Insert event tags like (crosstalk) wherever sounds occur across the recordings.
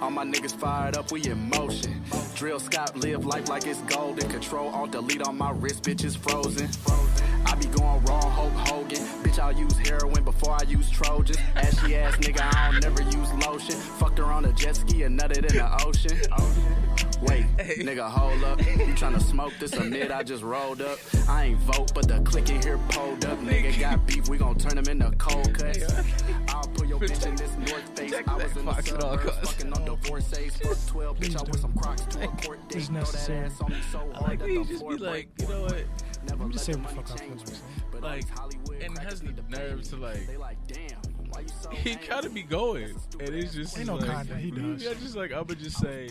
All my niggas fired up, we in motion. Drill Scott, live life like it's golden. Control, alt delete on my wrist, bitches frozen. I be going raw, Hulk Hogan. Bitch, I'll use heroin before I use Trojan. Ashy ass nigga, I don't never use lotion. Fucked her on a jet ski and nutted in the ocean. Wait, nigga, hold up. You tryna smoke this amid? I just rolled up. I ain't vote, but the click in here pulled up. Nigga got beef, we gon' turn him into cold cuts. I'll put your bitch in this North Face. I was in the Fox at all suburbs, fucking on divorcees. Fuck 12, bitch, I with some Crocs to a court date. Throw that ass on me so hard like that the just floor be like, break. you know what? Never I'm just let saying the money fuck I feel change like me. But Like, Hollywood and has the need to pay nerve to, like- They like, damn, why you so He angry? kind of be going, and it's just Ain't no like, kinda, he does. Yeah, just like I'm gonna just say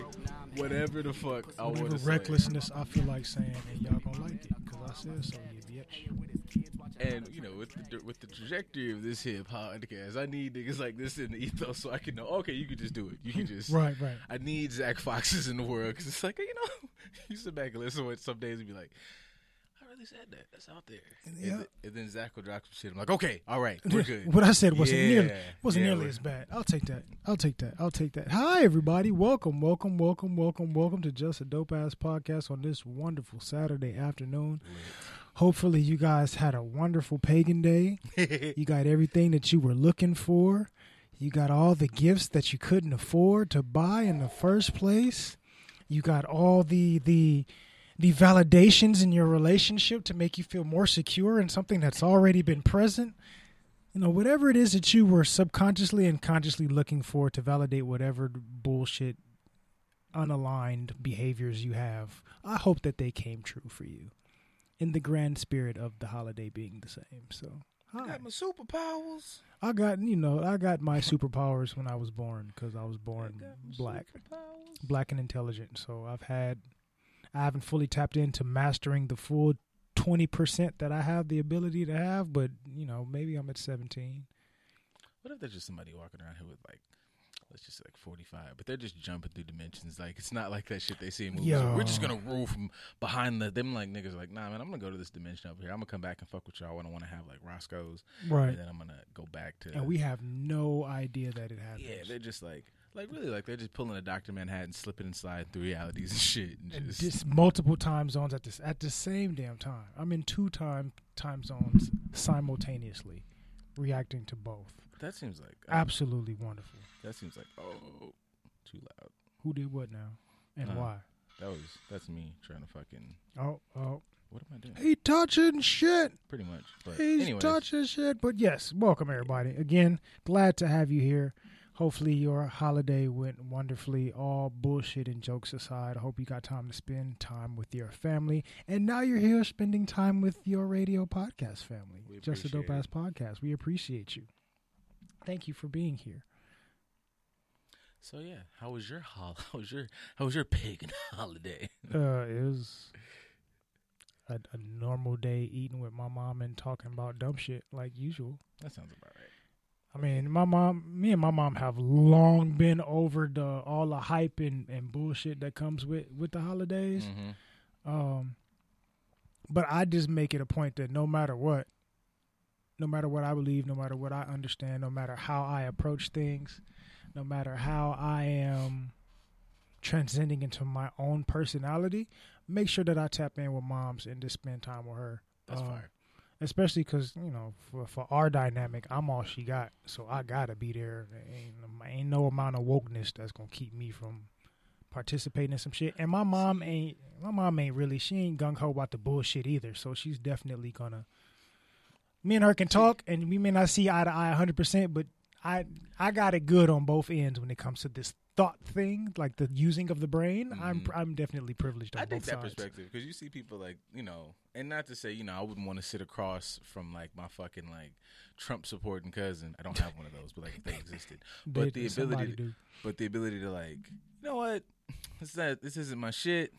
whatever the fuck I want Whatever to say. recklessness I feel like saying, and y'all gonna like it, because I said so, you bitch. And you know, with the with the trajectory of this hip hop podcast, I need niggas like this in the ethos so I can know. Okay, you can just do it. You can just. Right, right. I need Zack Foxes in the world because it's like you know, (laughs) you sit back and listen to it some days and be like, I really said that. That's out there. Yeah. And, th- and then Zack will drop some shit. I'm like, okay, all right, we're (laughs) good. What I said wasn't Yeah, nearly wasn't yeah, nearly as bad. I'll take that. I'll take that. I'll take that. Hi everybody. Welcome, welcome, welcome, welcome, welcome to Just a Dope Ass Podcast on this wonderful Saturday afternoon. Hopefully you guys had a wonderful pagan day. (laughs) you got everything that you were looking for. You got all the gifts that you couldn't afford to buy in the first place. You got all the the the validations in your relationship to make you feel more secure in something that's already been present. You know, whatever it is that you were subconsciously and consciously looking for to validate whatever bullshit unaligned behaviors you have. I hope that they came true for you. In the grand spirit of the holiday being the same. So, I got my superpowers. I got you know I got my superpowers when I was born because I was born I black, black and intelligent. So I've had, I haven't fully tapped into mastering the full twenty percent that I have the ability to have, but you know maybe I'm at seventeen. What if there's just somebody walking around here with like, let's just say like 45, but they're just jumping through dimensions. Like it's not like that shit they see in movies. We're just gonna rule from behind the them. Like niggas, are like nah, man, I'm gonna go to this dimension over here. I'm gonna come back and fuck with y'all I want to have like Roscoe's, Right. and then I'm gonna go back to. And we have no idea that it happens. yeah, they're just like, like really, like they're just pulling a Doctor Manhattan, slipping and sliding through realities and shit, and and just, just multiple time zones at this at the same damn time. I'm in two time time zones simultaneously, reacting to both. that seems like uh, Absolutely wonderful. that seems like oh, too loud. Who did what now, and Uh, why? That was that's me trying to fucking. Oh, oh, What am I doing? he touching shit. Pretty much, but He's anyways. touching shit. But yes, welcome everybody. Again, glad to have you here. Hopefully your holiday went wonderfully. All bullshit and jokes aside, I hope you got time to spend time with your family. And now you're here spending time with your radio podcast family. We Just a dope ass podcast. We appreciate you. Thank you for being here. So yeah, how was your hol- (laughs) How was your How was your pagan (laughs) holiday? Uh, it was a, a normal day eating with my mom and talking about dumb shit like usual. That sounds about right. I mean, my mom, me and my mom have long been over the all the hype and, and bullshit that comes with with the holidays. Mm-hmm. Um, but I just make it a point that no matter what, no matter what I believe, no matter what I understand, no matter how I approach things, no matter how I am transcending into my own personality, make sure that I tap in with moms and just spend time with her. That's fire. Especially because you know for, for our dynamic i'm all she got. So i gotta be there. Ain't, ain't no amount of wokeness that's gonna keep me from participating in some shit. And my mom ain't my mom ain't really she ain't gung-ho about the bullshit either. So she's definitely gonna me and her can talk and we may not see eye to eye 100% but i i got it good on both ends when it comes to this thought thing like the using of the brain i'm Mhm. i'm definitely privileged on I think both that sides perspective because you see people like you know, and not to say you know I wouldn't want to sit across from like my fucking like Trump supporting cousin. I don't have one of those, but like if they (laughs) existed, but They- the ability, to, but the ability to like, you know what, this not this isn't my shit.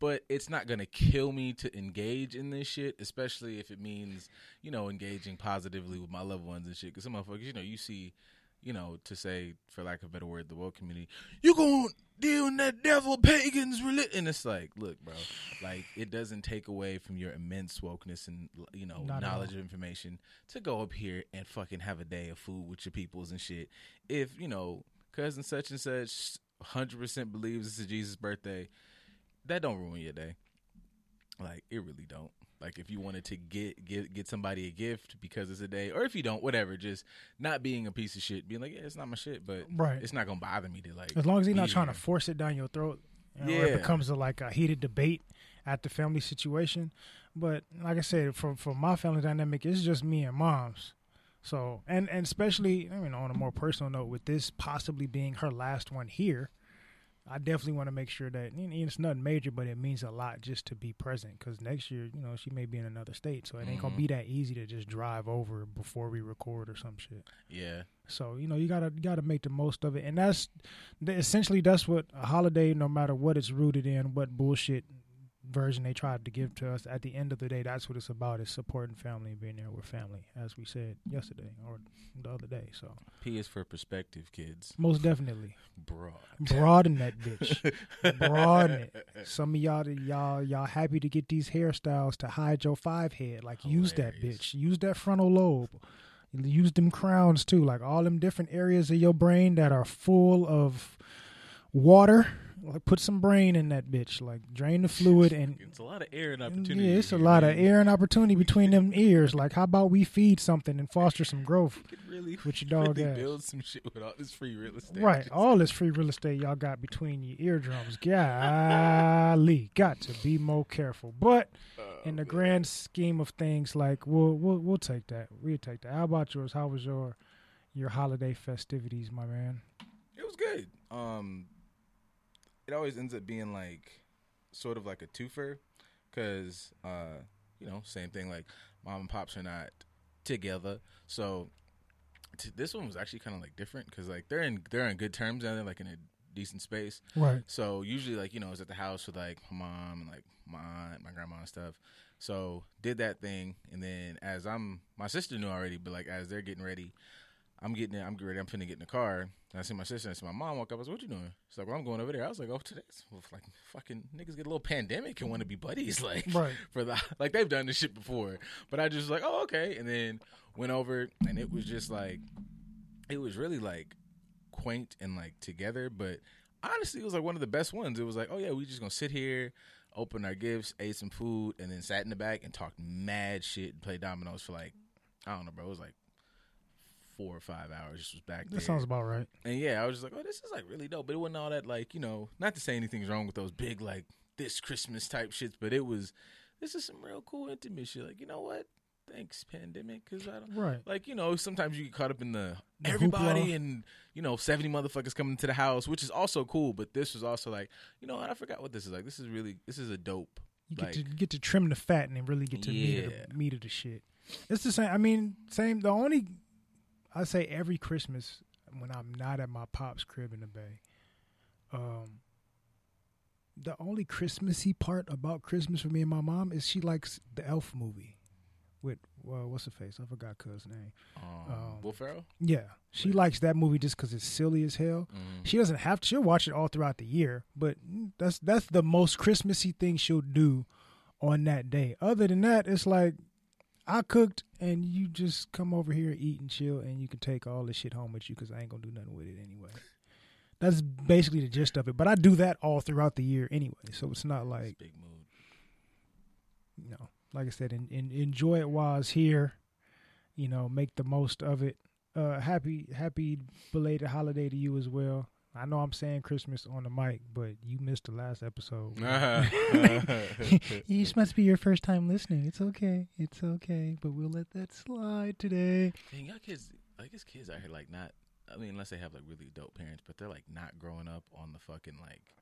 But it's not gonna kill me to engage in this shit, especially if it means you know engaging positively with my loved ones and shit. Because some motherfuckers, you know, you see, you know, to say for lack of a better word, the woke community, you gonna deal in that devil pagans religion. And it's like, look, bro, like it doesn't take away from your immense wokeness and you know Not knowledge of information to go up here and fucking have a day of food with your peoples and shit. If you know cousin such and such 100% believes this is Jesus' birthday, that don't ruin your day. Like it really don't. Like if you wanted to get get get somebody a gift because it's a day, or if you don't, whatever. Just not being a piece of shit, being like, yeah, it's not my shit, but Right. it's not gonna bother me to like. As long as he's not trying to force it down your throat, you know, or it becomes a, like a heated debate at the family situation. But like I said, for for my family dynamic, it's just me and mom's. So and and especially, I mean, on a more personal note, with this possibly being her last one here, I definitely want to make sure that it's nothing major, but it means a lot just to be present. Because next year, you know, she may be in another state, so it ain't gonna Mhm. be that easy to just drive over before we record or some shit. Yeah, So you know you gotta you gotta make the most of it, and that's essentially that's what a holiday, no matter what it's rooted in, what bullshit version they tried to give to us. At the end of the day, that's what it's about: is supporting family and being there with family, as we said yesterday or the other day. So P is for perspective, kids. most definitely (laughs) Broad. broaden that bitch, (laughs) broaden it. Some of y'all y'all y'all happy to get these hairstyles to hide your five head. Like use that bitch. Use that frontal lobe. Use them crowns too. Like all them different areas of your brain that are full of water. Like put some brain in that bitch. Like drain the fluid and (laughs) It's a lot of air and opportunity. yeah, it's a lot of air and opportunity between them (laughs) ears. Like how about we feed something and foster some growth? Could really, With your (laughs) dog really ass. build some shit with all this free real estate. Right, Just- all this free real estate y'all got between your eardrums. Golly, got to be more careful. But in the grand scheme of things, like we'll we'll we'll take that. We'll take that. How about yours? How was your your holiday festivities, my man? It was good. Um, it always ends up being like sort of like a twofer, because uh, you know, same thing. Like mom and pops are not together, so t- this one was actually kind of like different because like they're in they're in good terms and they're like in a decent space. Right. So usually, like you know, I was at the house with like my mom and like my aunt, my grandma and stuff. So did that thing, and then as I'm, my sister knew already, but like as they're getting ready, I'm getting, I'm getting ready, I'm finna get in the car. And I see my sister and I see my mom walk up. I was like, "What you doing?" She's like, "Well, I'm going over there." I was like, "Oh, today's like fucking niggas get a little pandemic and want to be buddies, (laughs) like Right. for the like they've done this shit before." But I just was like, "Oh, okay," and then went over, and it was just like, it was really like quaint and like together, but honestly, it was like one of the best ones. It was like, oh yeah, we just gonna sit here, open our gifts, ate some food, and then sat in the back and talked mad shit and played dominoes for like, I don't know, bro. It was like four or five hours. Just was back there. That sounds about right. and yeah, I was just like, oh, this is like really dope. But it wasn't all that like, you know, not to say anything's wrong with those big like this Christmas type shits, but it was. This is some real cool intimate shit. Like, you know what? Thanks, pandemic, because I don't Right. like you know sometimes you get caught up in the, The everybody hoopla. and you know 70 motherfuckers coming to the house which is also cool but this was also like you know what i forgot what this is like this is really this is a dope You get like to get to trim the fat and then really get to meat, of the, meat of the shit. It's the same. I mean, same. The only I say every Christmas when I'm not at my pop's crib in the Bay, um, the only Christmassy part about Christmas for me and my mom is she likes the Elf movie with well, what's the face? I forgot cuz name. um, Um, will ferrell Yeah, she likes that movie just because it's silly as hell. Mhm. She doesn't have to. She'll watch it all throughout the year, but that's that's the most Christmassy thing she'll do on that day. Other than that, it's like I cooked and you just come over here, eat and chill, and you can take all the shit home with you because I ain't gonna do nothing with it anyway. That's basically the gist of it. But I do that all throughout the year anyway, so it's not like big mood you know, like I said, in, in, enjoy it while it's here. You know, make the most of it. Uh, happy happy belated holiday to you as well. I know I'm saying Christmas on the mic, but you missed the last episode. (laughs) (laughs) this must be your first time listening. It's okay. It's okay. But we'll let that slide today. Dang, y'all kids i guess kids out here like not i mean unless they have like really dope parents but they're like not growing up on the fucking like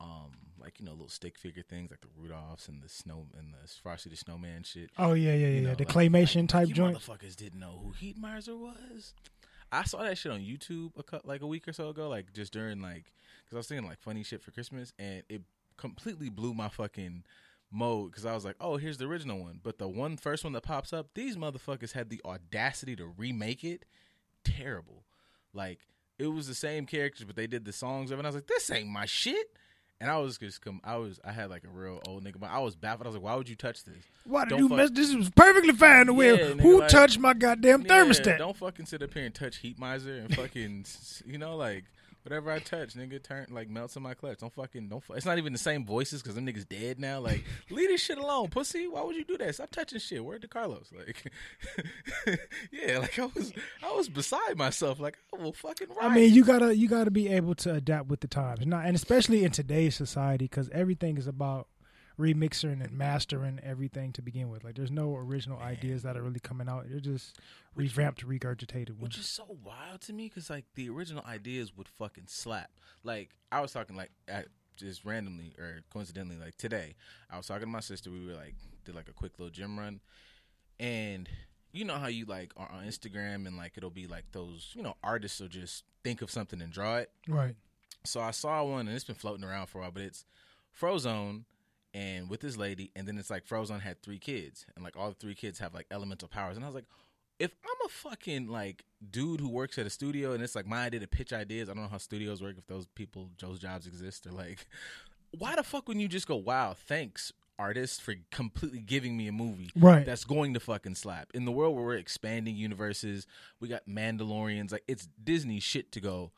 um like you know little stick figure things like the rudolphs and the snow and the frosty the snowman shit Oh yeah, yeah, yeah. You know, the like- claymation like, type you joint. Motherfuckers didn't know who Heat Miser was. I saw that shit on YouTube a cou- like a week or so ago, like just during like because I was thinking like funny shit for Christmas, and it completely blew my fucking mode because I was like, oh, here's the original one, but the one first one that pops up, these motherfuckers had the audacity to remake it. Terrible, like it was the same characters, but they did the songs of it. I was like, this ain't my shit. And I was just come. I was. I had like a real old nigga. But I was baffled. I was like, "Why would you touch this?" Why did Don't you fuck- mess? This was perfectly fine the way. Yeah, nigga, Who like- touched my goddamn Yeah, thermostat? don't fucking sit up here and touch Heat Miser and fucking, you know, like Whatever I touch, nigga, turn like melts in my clutch. Don't fucking don't. Fu- it's not even the same voices because them niggas dead now. Like, (laughs) leave this shit alone, pussy. Why would you do that? Stop touching shit. Where to Carlos? Like, (laughs) yeah, like I was, I was beside myself. Like, I will fucking. Riot. I mean, you gotta you gotta be able to adapt with the times, not and especially in today's society, because everything is about remixing and mastering everything to begin with. Like, there's no original ideas that are really coming out. They're just revamped, regurgitated. ones. Which is so wild to me because like the original ideas would fucking slap. Like I was talking like at, just randomly or coincidentally like today I was talking to my sister. We were like did like a quick little gym run, and you know how you like are on Instagram and like it'll be like those you know artists will just think of something and draw it. right. So I saw one and it's been floating around for a while, but it's Frozone and with this lady, and then it's like Frozone had three kids, and like all the three kids have like elemental powers, and I was like, if I'm a fucking like dude who works at a studio and it's like my idea to pitch ideas, I don't know how studios work if those people those jobs exist or like, (laughs) why the fuck wouldn't you just go, wow, thanks artist for completely giving me a movie Right. that's going to fucking slap in the world where we're expanding universes we got mandalorians like it's disney shit to go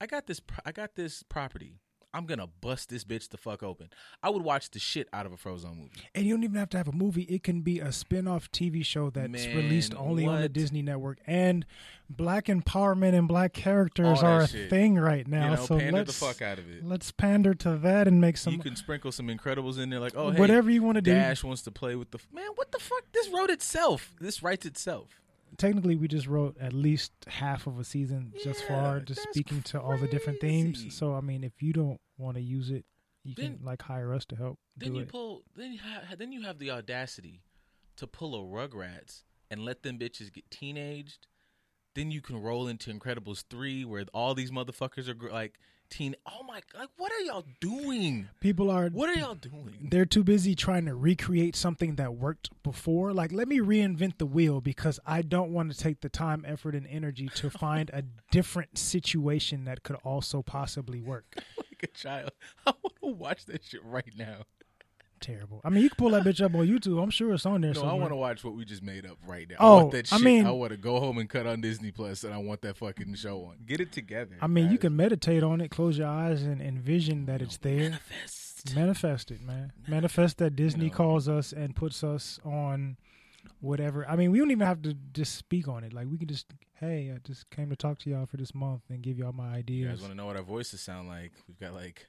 I got this. I got this property. I'm gonna bust this bitch the fuck open. I would watch the shit out of a Frozone movie. And you don't even have to have a movie. It can be a spin-off TV show that's Man, released only on the? Disney network. And black empowerment and black characters are a shit. thing right now. you know, so pander let's the fuck out of it. let's pander to that and make some you can sprinkle some Incredibles in there, like oh, hey, whatever you want to do. Dash wants to play with the man. What the fuck? This wrote itself. This writes itself. Technically, we just wrote at least half of a season just Yeah, far, just that's speaking to all the different themes. So I mean, if you don't want to use it, you Then- can like hire us to help Then do you it. pull. Then you have. Then you have the audacity to pull a Rugrats and let them bitches get teenaged. Then you can roll into Incredibles three, where all these motherfuckers are gr- like teen. Oh my! Like, what are y'all doing? People are What are y'all doing? they're too busy trying to recreate something that worked before. Like, let me reinvent the wheel because I don't want to take the time, effort, and energy to (laughs) find a different situation that could also possibly work. (laughs) like a child. (laughs) I want to watch that shit right now. Terrible. I mean, you can pull that bitch up on YouTube. I'm sure it's on there. No, I want to watch what we just made up right now. Oh, I want that I mean- I want to go home and cut on Disney Plus, and I want that fucking show on. Get it together. I mean, you can meditate on it, close your eyes, and envision that it's there. manifest. Manifest it, man. Manifest that Disney know. calls us and puts us on whatever. I mean, we don't even have to just speak on it. Like, we can just, hey, I just came to talk to y'all for this month and give y'all my You ideas. guys want to know what our voices sound like? We've got like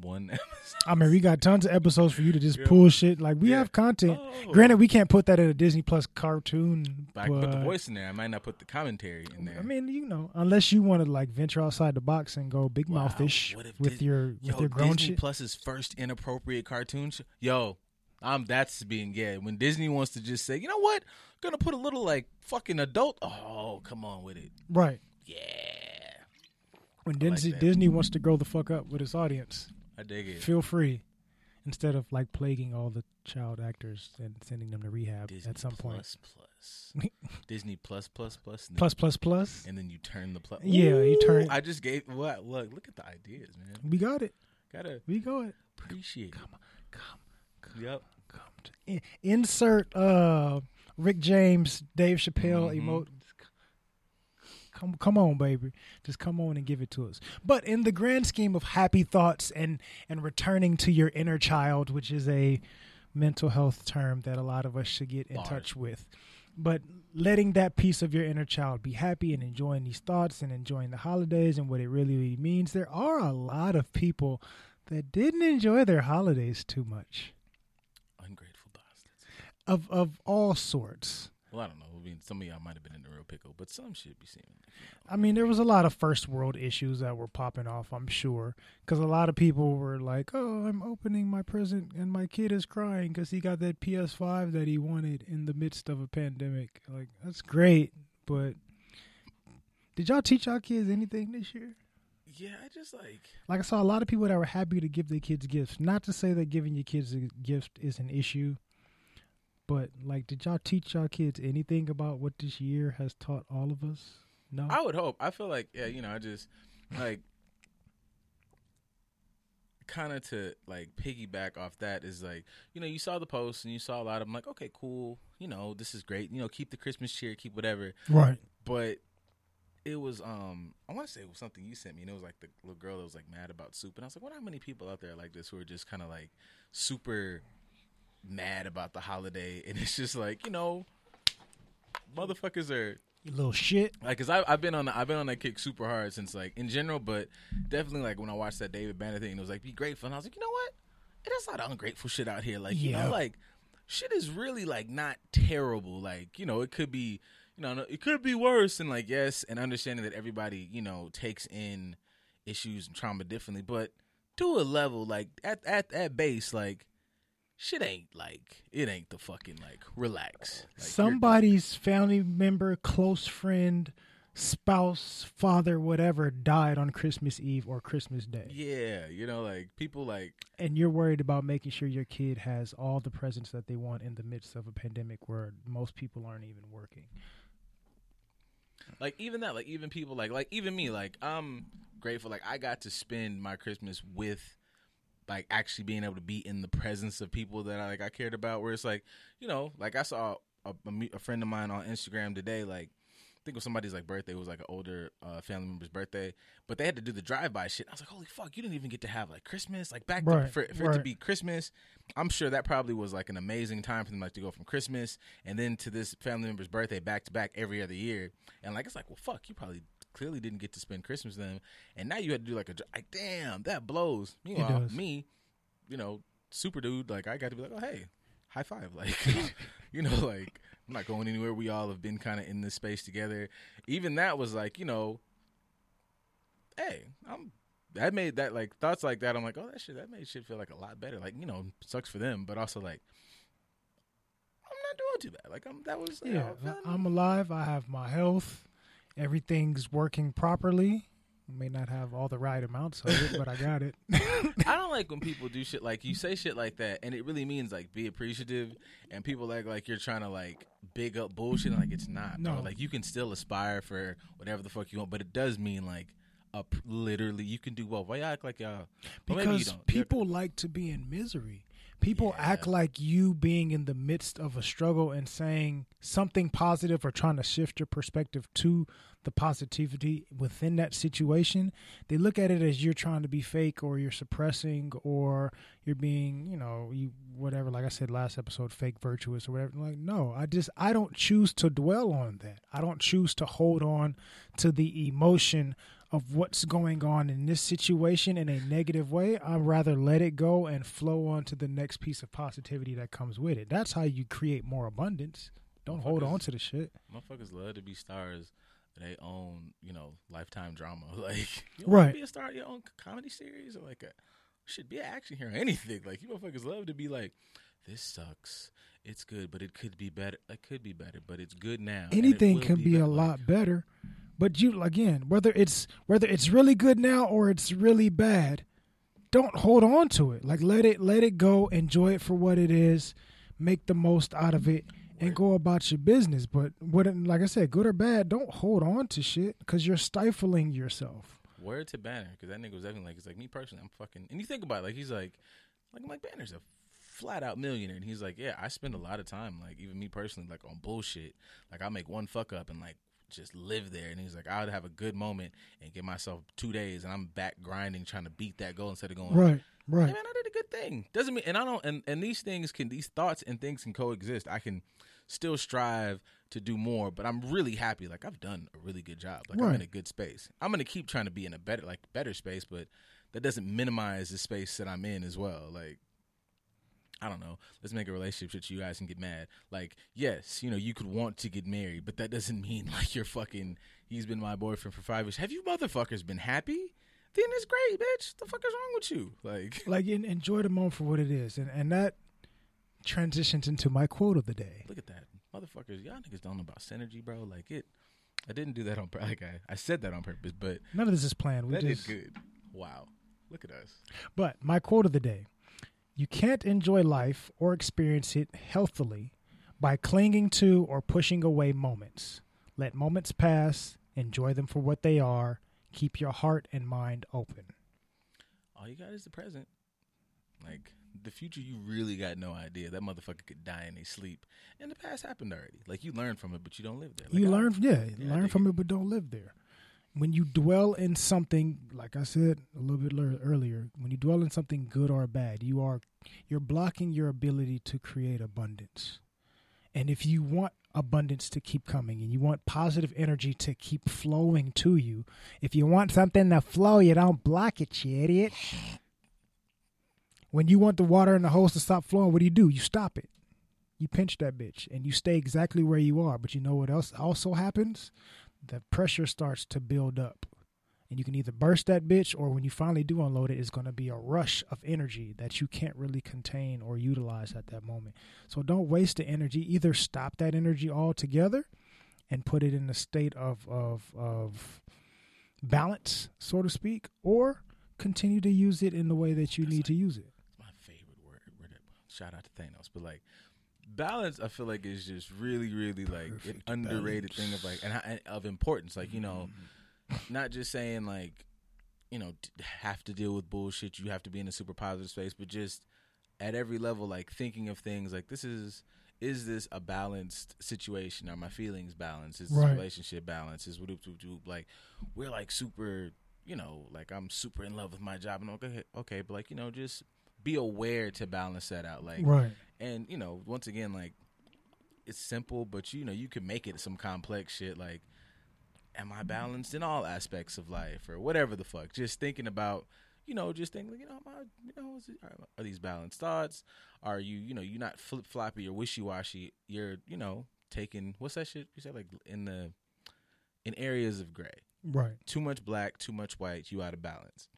151 (laughs) episodes. I mean, we got tons of episodes for you to just Yeah. pull shit. Like, we Yeah. have content. Oh. Granted, we can't put that in a Disney Plus cartoon. But I can put the voice in there. I might not put the commentary in there. I mean, you know, unless you want to like venture outside the box and go big Wow. mouthish with Dis- your with your grown Disney shit. Plus's first inappropriate cartoon show. Yo, um, that's being yeah. When Disney wants to just say, you know what, gonna put a little like fucking adult. Oh, come on with it. right. Yeah, When I like Disney. Disney wants to grow the fuck up with its audience, I dig it. feel free. Instead of like plaguing all the child actors and sending them to rehab Disney at some point. plus plus. (laughs) Disney plus plus plus. Plus plus plus. and then you turn the plus. Yeah, you turn- I just gave what? Look, look at the ideas, man. We got it. Gotta We got it. appreciate. it. Come, come, Yep. come. To, in- insert uh Rick James, Dave Chappelle Mhm. emote. Come, come on, baby. Just come on and give it to us. But in the grand scheme of happy thoughts and and returning to your inner child, which is a mental health term that a lot of us should get in Bars. touch with. But letting that piece of your inner child be happy and enjoying these thoughts and enjoying the holidays and what it really, really means. There are a lot of people that didn't enjoy their holidays too much Ungrateful bastards. of of all sorts. Well, I don't know. I mean, some of y'all might have been in the real pickle, but some should be seeing. I mean, there was a lot of first world issues that were popping off, I'm sure, because a lot of people were like, "Oh, I'm opening my present and my kid is crying because he got that PS5 that he wanted in the midst of a pandemic." Like, that's great, but did y'all teach y'all kids anything this year? Yeah, I just like. Like, I saw a lot of people that were happy to give their kids gifts. Not to say that giving your kids a gift is an issue, but like, did y'all teach y'all kids anything about what this year has taught all of us? No. I would hope. I feel like yeah, you know, I just like kind of to like piggyback off that is like you know you saw the post and you saw a lot of them like okay cool you know this is great you know keep the Christmas cheer keep whatever right. but it was um I want to say it was something you sent me, and it was like the little girl that was like mad about soup, and I was like, what? How many people out there like this who are just kind of like super mad about the holiday, and it's just like you know, motherfuckers are You little shit. like, cause I, I've been on the, I've been on that kick super hard since like in general, but definitely like when I watched that David Banner thing, it was like be grateful, and I was like, you know what? It is a lot of ungrateful shit out here. Like, you know, like shit is really like not terrible. Like, you know, it could be, you know, it could be worse. And like, yes, and understanding that everybody, you know, takes in issues and trauma differently, but to a level, like at at at base, like shit ain't like it ain't the fucking like relax. Like, Somebody's family member, close friend, spouse, father, whatever, died on Christmas Eve or Christmas Day. Yeah, you know, like people like And you're worried about making sure your kid has all the presents that they want in the midst of a pandemic where most people aren't even working. like even that, like even people like like even me, like I'm grateful. Like I got to spend my Christmas with like actually being able to be in the presence of people that I like I cared about. Where it's like, you know, like I saw a, a, friend of mine on Instagram today, like I think it was somebody's like birthday. It was like an older uh, family member's birthday, but they had to do the drive by shit. I was like, holy fuck, you didn't even get to have like Christmas, like back to, Right, for, for it to be Christmas. I'm sure that probably was like an amazing time for them, like to go from Christmas and then to this family member's birthday back to back every other year. And like it's like, well, fuck, you probably clearly didn't get to spend Christmas with them, and now you had to do like a like, damn, that blows. Meanwhile, me, you know, super dude, like I got to be like, oh hey, high five, (laughs) like (laughs) you know, like I'm not going anywhere. We all have been kind of in this space together. Even that was like, you know, hey, I'm. That made that like thoughts like that. I'm like, oh, that shit. That made shit feel like a lot better. Like you know, sucks for them, but also like, I'm not doing too bad. Like I'm. That was you Yeah, know, I'm alive. I have my health. Everything's working properly. I may not have all the right amounts of it, but I got it. (laughs) I don't like when people do shit like you say shit like that, and it really means like be appreciative, and people act like you're trying to like big up bullshit. and, Like it's not. No, like you can still aspire for whatever the fuck you want, but it does mean like up literally you can do well. Why you act like uh, y'all? You because people like to be in misery. People act like you being in the midst of a struggle and saying something positive or trying to shift your perspective to the positivity within that situation. They look at it as you're trying to be fake or you're suppressing or you're being, you know, you whatever like I said last episode fake virtuous or whatever. Like no, I just I don't choose to dwell on that. I don't choose to hold on to the emotion of what's going on in this situation in a negative way, I'd rather let it go and flow on to the next piece of positivity that comes with it. That's how you create more abundance. Don't hold on to the shit. Motherfuckers love to be stars. They own, you know, lifetime drama. (laughs) Like, you Right. be a star of your own comedy series or like a should be an action hero, anything. Like, you motherfuckers love to be like, this sucks. It's good, but it could be better. It could be better, but it's good now. it Anything can be, a better. lot better. But you again, whether it's whether it's really good now or it's really bad, don't hold on to it. Like let it let it go, enjoy it for what it is, make the most out of it and go about your business. But what like I said, good or bad, don't hold on to shit cuz you're stifling yourself. Word to Banner, because that nigga was definitely like, it's like me personally, I'm fucking. And you think about it, like he's like, like I'm Banner's a flat out millionaire, and he's like, yeah, I spend a lot of time, like even me personally, like on bullshit. Like I make one fuck up and like just live there, and he's like, I would have a good moment and give myself two days, and I'm back grinding, trying to beat that goal instead of going, Right, Hey right. man, I did a good thing. Doesn't mean, and I don't, and, and these things can, these thoughts and things can coexist. I can still strive to do more, but I'm really happy. Like I've done a really good job. Like I'm in a good space. I'm gonna keep trying to be in a better, like better space, but that doesn't minimize the space that I'm in as well. Like. I don't know. Let's make a relationship that you guys can get mad. Like, yes, you know, you could want to get married, but that doesn't (laughs) mean like you're fucking. He's been my boyfriend for five years. Have you motherfuckers been happy? Then it's great, bitch. The fuck is wrong with you? Like, (laughs) Like enjoy the moment for what it is. And and that transitions into my quote of the day. Look at that, motherfuckers! Y'all niggas don't know about synergy, bro. Like it, I didn't do that on purpose. Like I, I said that on purpose, but None of this is planned. We that just did good. Wow, look at us. But my quote of the day You can't enjoy life or experience it healthily by clinging to or pushing away moments. Let moments pass, enjoy them for what they are, keep your heart and mind open. All you got is the present. Like the future, you really got no idea. That motherfucker could die in his sleep, and the past happened already. Like you learn from it, but you don't live there. Like, you I- learn, yeah, yeah, learn from it, but don't live there. When you dwell in something, like I said a little bit earlier, when you dwell in something good or bad, you are you're blocking your ability to create abundance. And if you want abundance to keep coming and you want positive energy to keep flowing to you, if you want something to flow, you don't block it, you idiot. When you want the water in the hose to stop flowing, what do you do? You stop it. You pinch that bitch and you stay exactly where you are. But you know what else also happens? The pressure starts to build up. And you can either burst that bitch or when you finally do unload it, it's going to be a rush of energy that you can't really contain or utilize at that moment. So don't waste the energy. Either stop that energy altogether and put it in a state of, of, of balance, so to speak, or continue to use it in the way that you need to use it. It's my favorite word shout out to Thanos, but like balance, I feel like is just really, really like Perfect an underrated balance. thing of like and, of importance. Like you know, Mm-hmm. not just saying like you know have to deal with bullshit. You have to be in a super positive space, but just at every level, like thinking of things like this is. Is this a balanced situation? Are my feelings balanced? Is this Right. relationship balanced? Is whoop, whoop, whoop, like we're like super, you know, like I'm super in love with my job, and okay, okay, but like you know, just be aware to balance that out. Like, Right. and you know, once again, like it's simple, but you know, you can make it some complex shit. Like, am I balanced in all aspects of life, or whatever the fuck? Just thinking about, you know, just thinking, you know, am I, you know, it, are, are these balanced thoughts? Are you, you know, you're not flip floppy or wishy washy. You're, you know, taking what's that shit you said, like in the in areas of gray Right. too much black, too much white, you out of balance.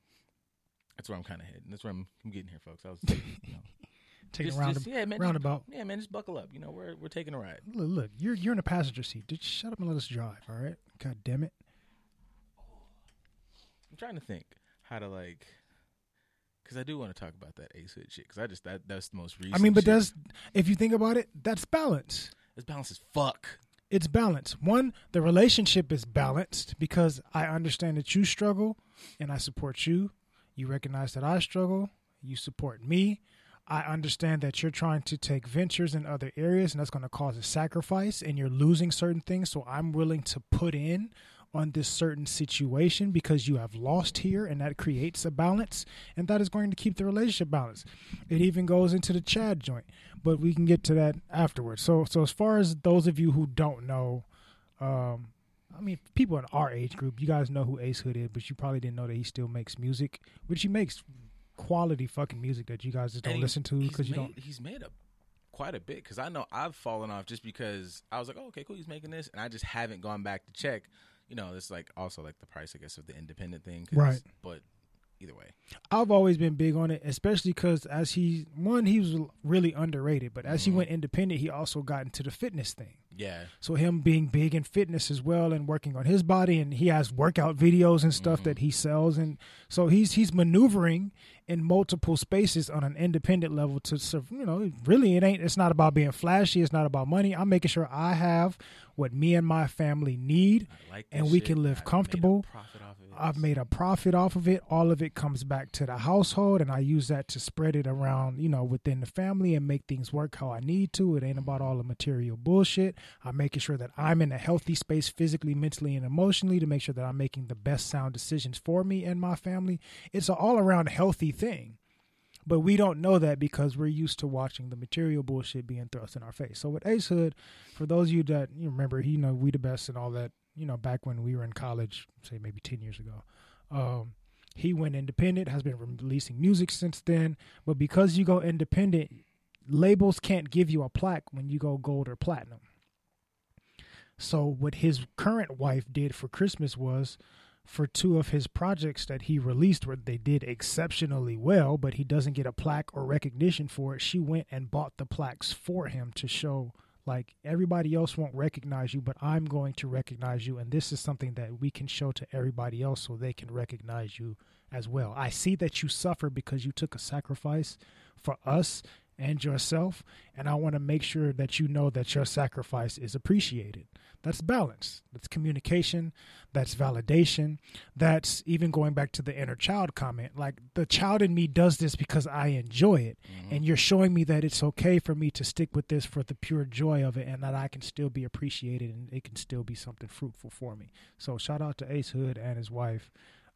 That's where I'm kind of heading. That's where I'm, I'm getting here, folks. I was, you know, (laughs) Taking just, a round just- yeah, man, just- yeah, man, just buckle up. You know, we're we're taking a ride. Look, look, you're you're in the passenger seat. Just shut up and let us drive. All right. God damn it. I'm trying to think how to like, because I do want to talk about that Ace Hood shit. Because I just that that's the most recent. I mean, but shit. that's if you think about it, that's balance. it's balance as fuck. It's balance. One, the relationship is balanced because I understand that you struggle and I support you. You recognize that I struggle. You support me. I understand that you're trying to take ventures in other areas and that's going to cause a sacrifice and you're losing certain things. So I'm willing to put in on this certain situation because you have lost here and that creates a balance and that is going to keep the relationship balanced. It even goes into the Chad joint, but we can get to that afterwards. So so as far as those of you who don't know, um, I mean, people in our age group, you guys know who Ace Hood is, but you probably didn't know that he still makes music, which he makes quality fucking music that you guys just don't he- listen to because you made- don't. He's made a quite a bit. Because I know I've fallen off just because I was like, oh, okay, cool, he's making this, and I just haven't gone back to check. You know, it's like also like the price, I guess, of the independent thing. 'cause- Right. But either way, I've always been big on it, especially because as he one, he was really underrated, but as he Mhm. went independent, he also got into the fitness thing. Yeah, So him being big in fitness as well and working on his body and he has workout videos and stuff Mhm. that he sells and so he's he's maneuvering in multiple spaces on an independent level to serve you know really it ain't it's not about being flashy it's not about money I'm making sure I have what me and my family need like And we shit. can live a comfortable. Profit off of it. I've made a profit off of it. All of it comes back to the household, and I use that to spread it around, you know, within the family and make things work how I need to. It ain't about all the material bullshit. I'm making sure that I'm in a healthy space physically, mentally, and emotionally to make sure that I'm making the best sound decisions for me and my family. It's an all around healthy thing. But we don't know that because we're used to watching the material bullshit being thrust in our face. So with Ace Hood, for those of you that you remember, he you know we the best and all that. You know, back when we were in college, say maybe ten years ago, um, he went independent. Has been releasing music since then. But because you go independent, labels can't give you a plaque when you go gold or platinum. So what his current wife did for Christmas was for two of his projects that he released where they did exceptionally well, but he doesn't get a plaque or recognition for it. She went and bought the plaques for him to show like everybody else won't recognize you, but I'm going to recognize you. And this is something that we can show to everybody else so they can recognize you as well. I see that you suffer because you took a sacrifice for us and yourself. And I want to make sure that you know that your sacrifice is appreciated. That's balance. That's communication. That's validation. That's even going back to the inner child comment. Like the child in me does this because I enjoy it. Mm-hmm. And you're showing me that it's okay for me to stick with this for the pure joy of it and that I can still be appreciated and it can still be something fruitful for me. So shout out to Ace Hood and his wife.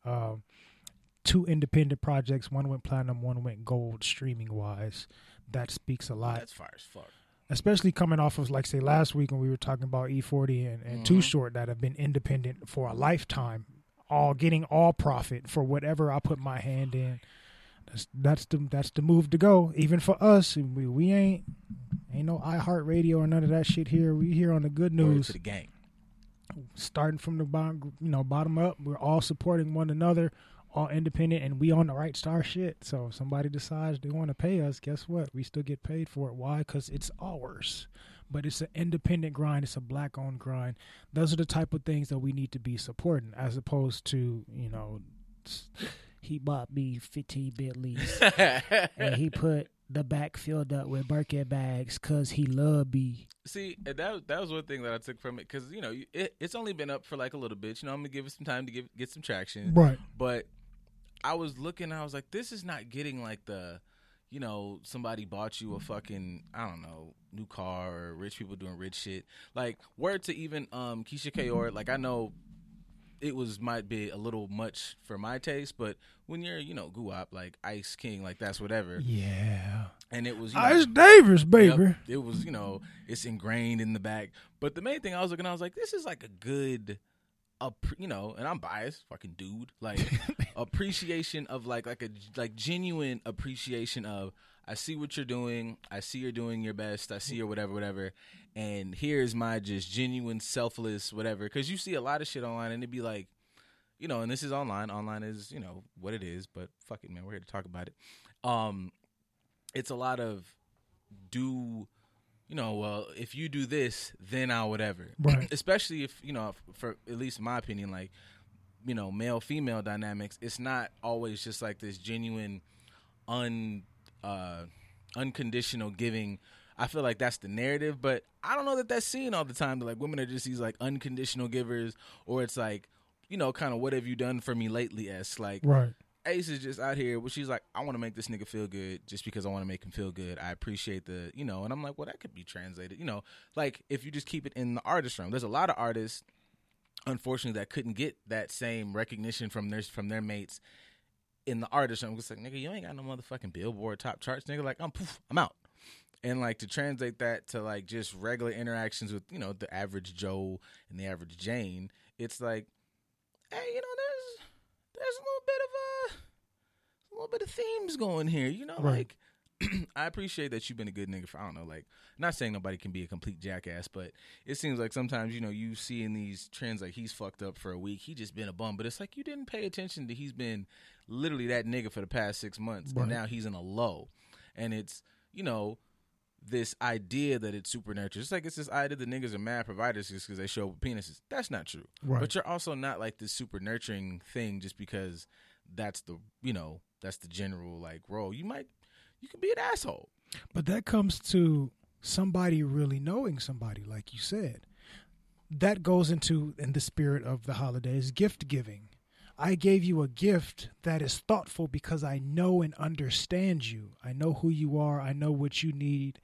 Um, two independent projects. One went platinum, one went gold streaming wise. That speaks a lot That's fire as fuck. especially coming off of like say last week when we were talking about E40 and, and Too Mhm. Short that have been independent for a lifetime, all getting all profit for whatever I put my hand in. That's that's the that's the move to go. Even for us, we, we ain't ain't no iHeartRadio or none of that shit here. We here on the good news to the gang. starting from the bottom, you know, bottom up. We're all supporting one another, all independent, and we on the right star shit. So if somebody decides they want to pay us, guess what? We still get paid for it. Why? Because it's ours. But it's an independent grind. It's a black owned grind. Those are the type of things that we need to be supporting, as opposed to you know, he bought me fifteen Bentleys (laughs) and he put the back filled up with Birkin bags because he loved me. See, that that was one thing that I took from it because you know it, it's only been up for like a little bit. You know, I'm gonna give it some time to give get some traction. Right. But I was looking, I was like, this is not getting like the, you know, somebody bought you a fucking I don't know new car or rich people doing rich shit. Like word to even um Keyshia Ka'oir, like I know it was might be a little much for my taste, but when you're you know guap like Ice King, like that's whatever, Yeah. and it was you know, Ice Davis, baby. Yep. It was, you know, it's ingrained in the back. But the main thing I was looking, I was like, this is like a good, up, you know, and I'm biased, fucking dude, like (laughs) appreciation of like like a like genuine appreciation of I see what you're doing, I see you're doing your best, I see you're whatever, whatever, and here's my just genuine, selfless, whatever. Because you see a lot of shit online, and it'd be like. You know, and this is online. Online is, you know, what it is, but fuck it, man. We're here to talk about it. Um, it's a lot of do you know well if you do this then i'll whatever Right. (clears throat) especially if you know for at least in my opinion like you know male female dynamics it's not always just like this genuine un uh unconditional giving i feel like that's the narrative but i don't know that that's seen all the time that like women are just these like unconditional givers or it's like you know kind of what have you done for me lately s like Right. Ace is just out here, but she's like, I want to make this nigga feel good just because I want to make him feel good. I appreciate the, you know, and I'm like, well, that could be translated, you know, like if you just keep it in the artist room. There's a lot of artists, unfortunately, that couldn't get that same recognition from their from their mates in the artist room. It's like, nigga, you ain't got no motherfucking Billboard top charts, nigga. Like, I'm poof, I'm out. And like to translate that to like just regular interactions with you know the average Joe and the average Jane, it's like, hey, you know, there's there's a little bit of a, a little bit of themes going here. You know, Right. like (clears throat) I appreciate that you've been a good nigga for I don't know, like not saying nobody can be a complete jackass, but it seems like sometimes you know you see in these trends like he's fucked up for a week, he just been a bum, but it's like you didn't pay attention to he's been literally that nigga for the past six months, Right. and now he's in a low, and it's you know this idea that it's super nurture. It's like it's this idea that niggas are mad providers just because they show up with penises. That's not true. Right. But you're also not like this super nurturing thing just because that's the you know that's the general like role. You might you could be an asshole. But that comes to somebody really knowing somebody, like you said. That goes into in the spirit of the holidays, gift giving. I gave you a gift that is thoughtful because I know and understand you. I know who you are. I know what you need.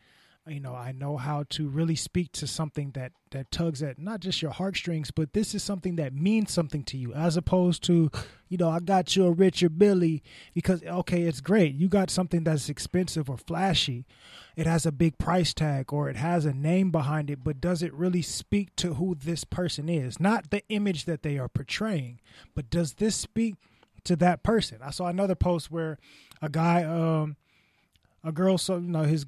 You know, I know how to really speak to something that that tugs at not just your heartstrings, but this is something that means something to you, as opposed to, you know, I got you a Richard Mille because okay, it's great. You got something that's expensive or flashy. It has a big price tag or it has a name behind it, but does it really speak to who this person is? Not the image that they are portraying, but does this speak to that person? I saw another post where a guy, um, a girl, so you know, his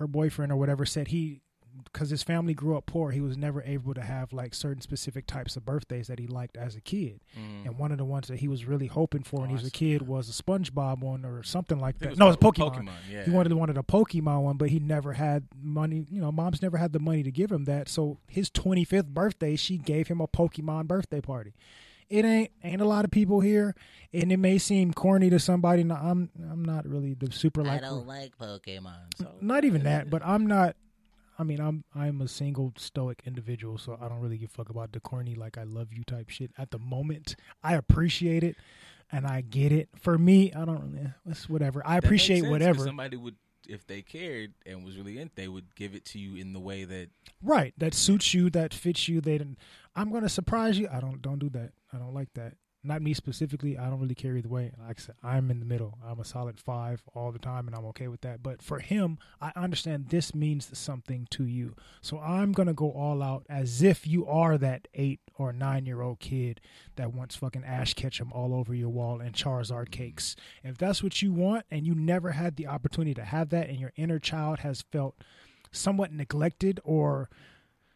her boyfriend or whatever said he because his family grew up poor he was never able to have like certain specific types of birthdays that he liked as a kid. Mm. And one of the ones that he was really hoping for oh, when he Oh, was I a kid was a spongebob one or something like that. it no it's pokemon, Pokemon, yeah. he wanted wanted a pokemon one but he never had money you know mom's never had the money to give him that. So his 25th birthday she gave him a pokemon birthday party it ain't ain't a lot of people here, and it may seem corny to somebody. No, I'm I'm not really the super like. I don't like Pokemon. So. Not even that, but I'm not. I mean, I'm I'm a single stoic individual, so I don't really give a fuck about the corny like I love you type shit. At the moment, I appreciate it, and I get it. For me, I don't really. It's whatever. I That makes appreciate whatever. Somebody would, if they cared and was really in, they would give it to you in the way that Right, that suits you, that fits you. They didn't. I'm gonna surprise you. I don't don't do that. I don't like that. Not me specifically. I don't really care either way. Like I said, I'm in the middle. I'm a solid five all the time, and I'm okay with that. But for him, I understand this means something to you. So I'm gonna go all out as if you are that eight or nine year old kid that wants fucking Ash Ketchum all over your wall and Charizard cakes. If that's what you want, and you never had the opportunity to have that, and your inner child has felt somewhat neglected or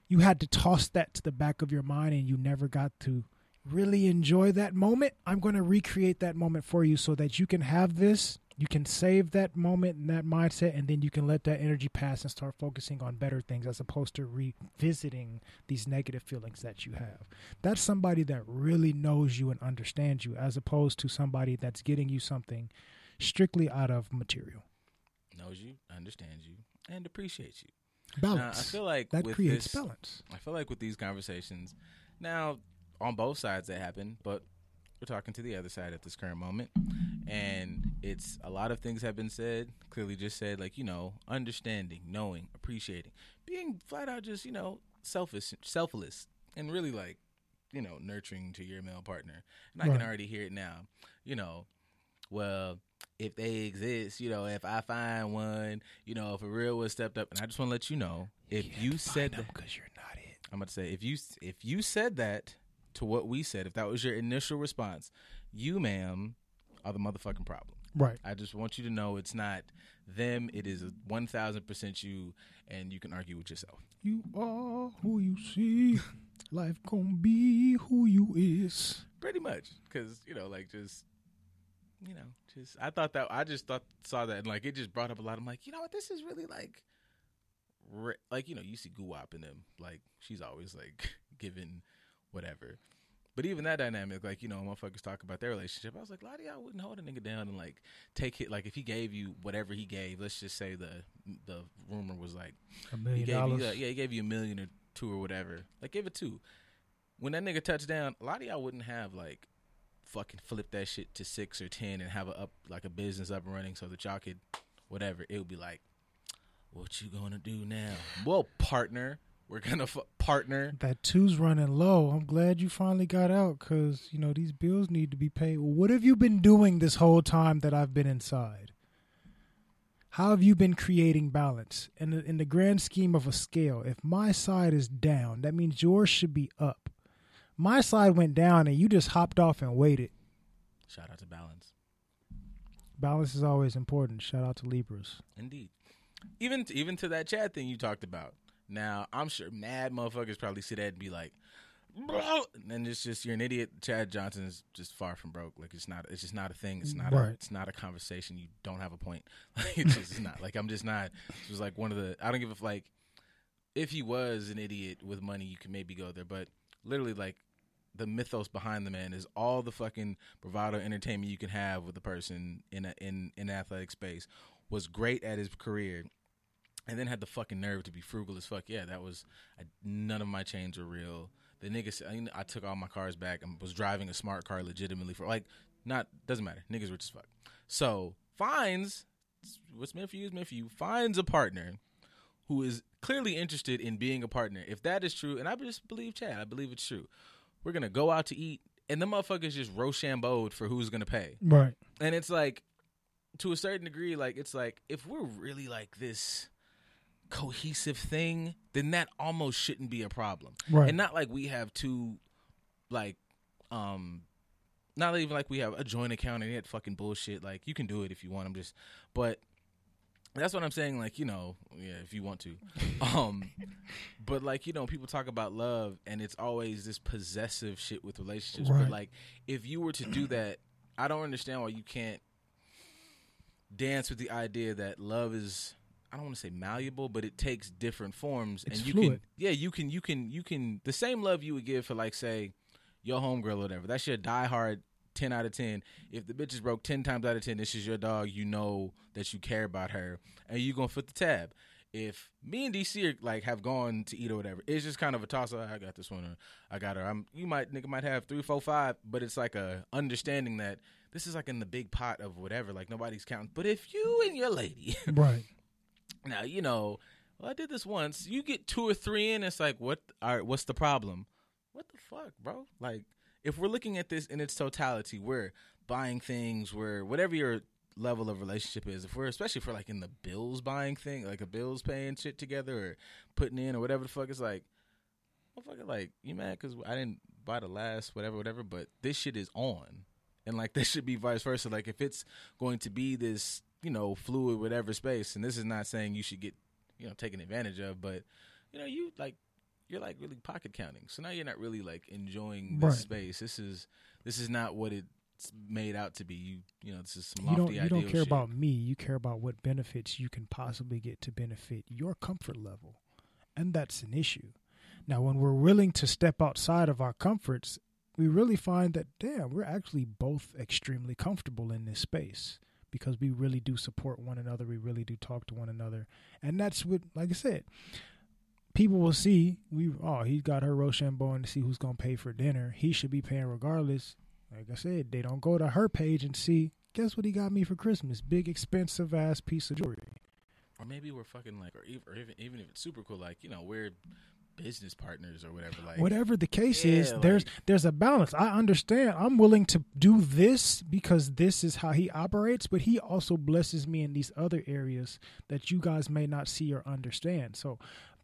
you had to toss that to the back of your mind and you never got to really enjoy that moment, I'm going to recreate that moment for you so that you can have this, you can save that moment and that mindset, and then you can let that energy pass and start focusing on better things as opposed to revisiting these negative feelings that you have. That's somebody that really knows you and understands you as opposed to somebody that's getting you something strictly out of material. knows you, understands you, and appreciates you. Balance. Now, I feel like that with creates this, balance. I feel like with these conversations, now on both sides that happen, but we're talking to the other side at this current moment, and it's a lot of things have been said. Clearly, just said like you know, understanding, knowing, appreciating, being flat out just you know selfish, selfless, and really like you know nurturing to your male partner. And I Right. can already hear it now. You know, well. If they exist, you know, if I find one, you know, if a real one stepped up, and I just want to let you know, if you said that, because you're not it. I'm about to say if you if you said that to what we said, if that was your initial response, you, ma'am, are the motherfucking problem. Right. I just want you to know it's not them. It is one thousand percent you, and you can argue with yourself. You are who you see. (laughs) Life gon' be who you is. Pretty much, because you know, like just you know, just I thought that I just thought saw that and like it just brought up a lot. I'm like, you know what, this is really like, re- like you know, you see Guwop in them, like she's always like (laughs) giving whatever. But even that dynamic, like you know, motherfuckers talk about their relationship. I was like, Lottie, I wouldn't hold a nigga down and like take it. Like if he gave you whatever he gave, let's just say the the rumor was like A he million gave dollars. you, uh, yeah, he gave you a million or two or whatever. Like, give it two. When that nigga touched down, a lot of y'all wouldn't have like fucking flip that shit to six or ten and have a up like a business up and running so that y'all could whatever. It would be like, what you gonna do now? Well, partner, we're gonna f- partner. That two's running low. I'm glad you finally got out because, you know, these bills need to be paid. What have you been doing this whole time that I've been inside? How have you been creating balance? In the, in the grand scheme of a scale, if my side is down, that means yours should be up. My side went down and you just hopped off and waited. Shout out to balance. Balance is always important. Shout out to Libras. Indeed. Even even to that chat thing you talked about. Now I'm sure mad motherfuckers probably see that and be like, bro, and it's just you're an idiot. Chad Johnson is just far from broke. Like it's not. It's just not a thing. It's not. A, it's not a conversation. You don't have a point. (laughs) Like it's just not. Like I'm just not. It was like one of the. I don't give a like. If he was an idiot with money, you could maybe go there. But literally, like the mythos behind the man is all the fucking bravado entertainment you can have with a person in a in in athletic space was great at his career and then had the fucking nerve to be frugal as fuck. Yeah that was I, none of my chains were real. The niggas, I, I took all my cars back and was driving a smart car legitimately for like not doesn't matter. Niggas rich as fuck. So finds what's meant for you is meant for you finds a partner who is clearly interested in being a partner. If that is true and i just believe chad i believe it's true we're gonna go out to eat and the motherfuckers just rochambeaued for who's gonna pay. Right. and it's like to a certain degree like it's like if we're really like this cohesive thing then that almost shouldn't be a problem Right. and not like we have two like um not even like we have a joint account and yet fucking bullshit like you can do it if you want i'm just but that's what i'm saying like you know yeah if you want to (laughs) um but like you know people talk about love and it's always this possessive shit with relationships Right. but like if you were to do (clears throat) that i don't understand why you can't dance with the idea that love is I don't want to say malleable, but it takes different forms, It's and you fluid. can, yeah, you can, you can, you can, the same love you would give for like, say, your homegirl or whatever. That's your diehard ten out of ten. If the bitch is broke ten times out of ten, this is your dog. You know that you care about her, and you're gonna foot the tab. If me and DC are like have gone to eat or whatever, it's just kind of a toss up. I got this one. Or I got her. I'm. You might nigga might have three, four, five, but it's like a understanding that this is like in the big pot of whatever. Like nobody's counting. But if you and your lady, Right. Now you know, well, I did this once. You get two or three in, it's like, what? All right, what's the problem? What the fuck, bro? Like, if we're looking at this in its totality, we're buying things, we're whatever your level of relationship is. If we're especially we're like in the bills buying thing, like a bills paying shit together or putting in or whatever the fuck, it's like, motherfucker, like you mad because I didn't buy the last whatever, whatever, but this shit is on, and like (laughs) this should be vice versa. Like if it's going to be this, you know, fluid whatever space, and this is not saying you should get, you know, taken advantage of, but you know, you like you're like really pocket counting. So now you're not really like enjoying this Right. space. This is this is not what it's made out to be. You you know, this is some You lofty don't you don't care shit. about me. You care about what benefits you can possibly get to benefit your comfort level, and that's an issue. Now, when we're willing to step outside of our comforts, we really find that damn, we're actually both extremely comfortable in this space because we really do support one another. We really do talk to one another, and that's what, like I said, people will see. We oh, he got her Rochambeau to see who's gonna pay for dinner. He should be paying regardless. Like I said, they don't go to her page and see. Guess what he got me for Christmas? Big expensive ass piece of jewelry. or maybe we're fucking like, or even, or even even if it's super cool, like you know, we're business partners or whatever. Like Whatever the case Yeah, is, there's there's a balance. I understand. I'm willing to do this because this is how he operates, but he also blesses me in these other areas that you guys may not see or understand. So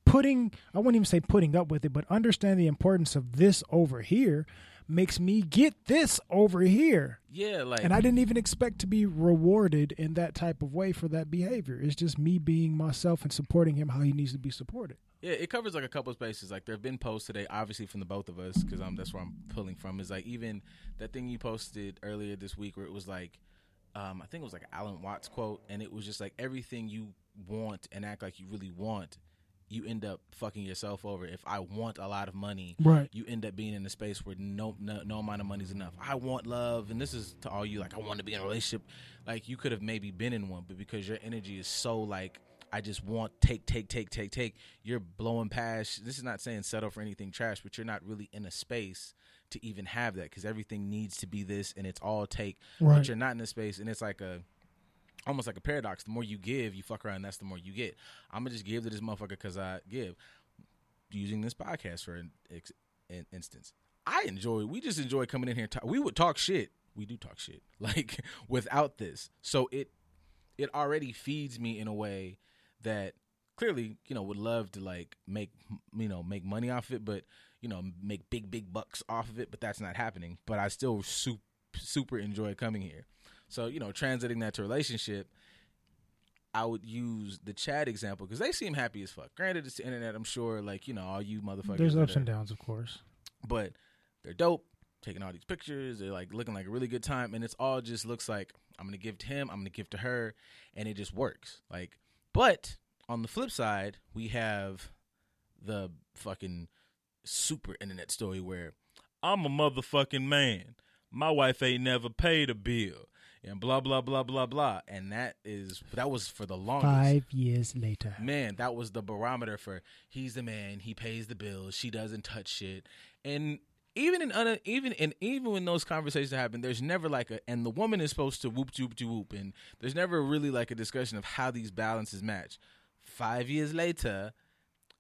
putting I wouldn't even say putting up with it, but understand the importance of this over here makes me get this over here. yeah, like And I didn't even expect to be rewarded in that type of way for that behavior. It's just me being myself and supporting him how he needs to be supported. Yeah, it covers like a couple of spaces. Like there have been posts today, obviously from the both of us, because um, that's where I'm pulling from. Is like even that thing you posted earlier this week, where it was like, um, I think it was like Alan Watts quote, and it was just like everything you want and act like you really want, you end up fucking yourself over. If I want a lot of money, Right. you end up being in a space where no, no no amount of money is enough. I want love, and this is to all you like. I want to be in a relationship. Like you could have maybe been in one, but because your energy is so like I just want take take take take take. You're blowing past. This is not saying settle for anything trash, but you're not really in a space to even have that because everything needs to be this, and it's all take. Right. But you're not in a space, and it's like a almost like a paradox. The more you give, you fuck around. That's the more you get. I'm gonna just give to this motherfucker because I give. Using this podcast for an, ex, an instance, I enjoy. We just enjoy coming in here. And talk, we would talk shit. We do talk shit (laughs) like without this. So it it already feeds me in a way that clearly you know would love to like make you know make money off it, but you know make big big bucks off of it. But that's not happening. But I still super super enjoy coming here. So you know translating that to relationship. I would use the Chad example because they seem happy as fuck. Granted, it's the internet. I'm sure, like you know, all you motherfuckers. There's ups and downs, of course. but they're dope. Taking all these pictures, they're like looking like a really good time, and it's all just looks like I'm gonna give to him, I'm gonna give to her, and it just works. Like, but on the flip side, we have the fucking super internet story where I'm a motherfucking man. My wife ain't never paid a bill, and blah blah blah blah blah, and that is that was for the longest. Five years later. Man, that was the barometer for he's the man, he pays the bills, she doesn't touch shit. And even in un- even in even when those conversations happen, there's never like a and the woman is supposed to whoop whoop to whoop, and there's never really like a discussion of how these balances match. Five years later,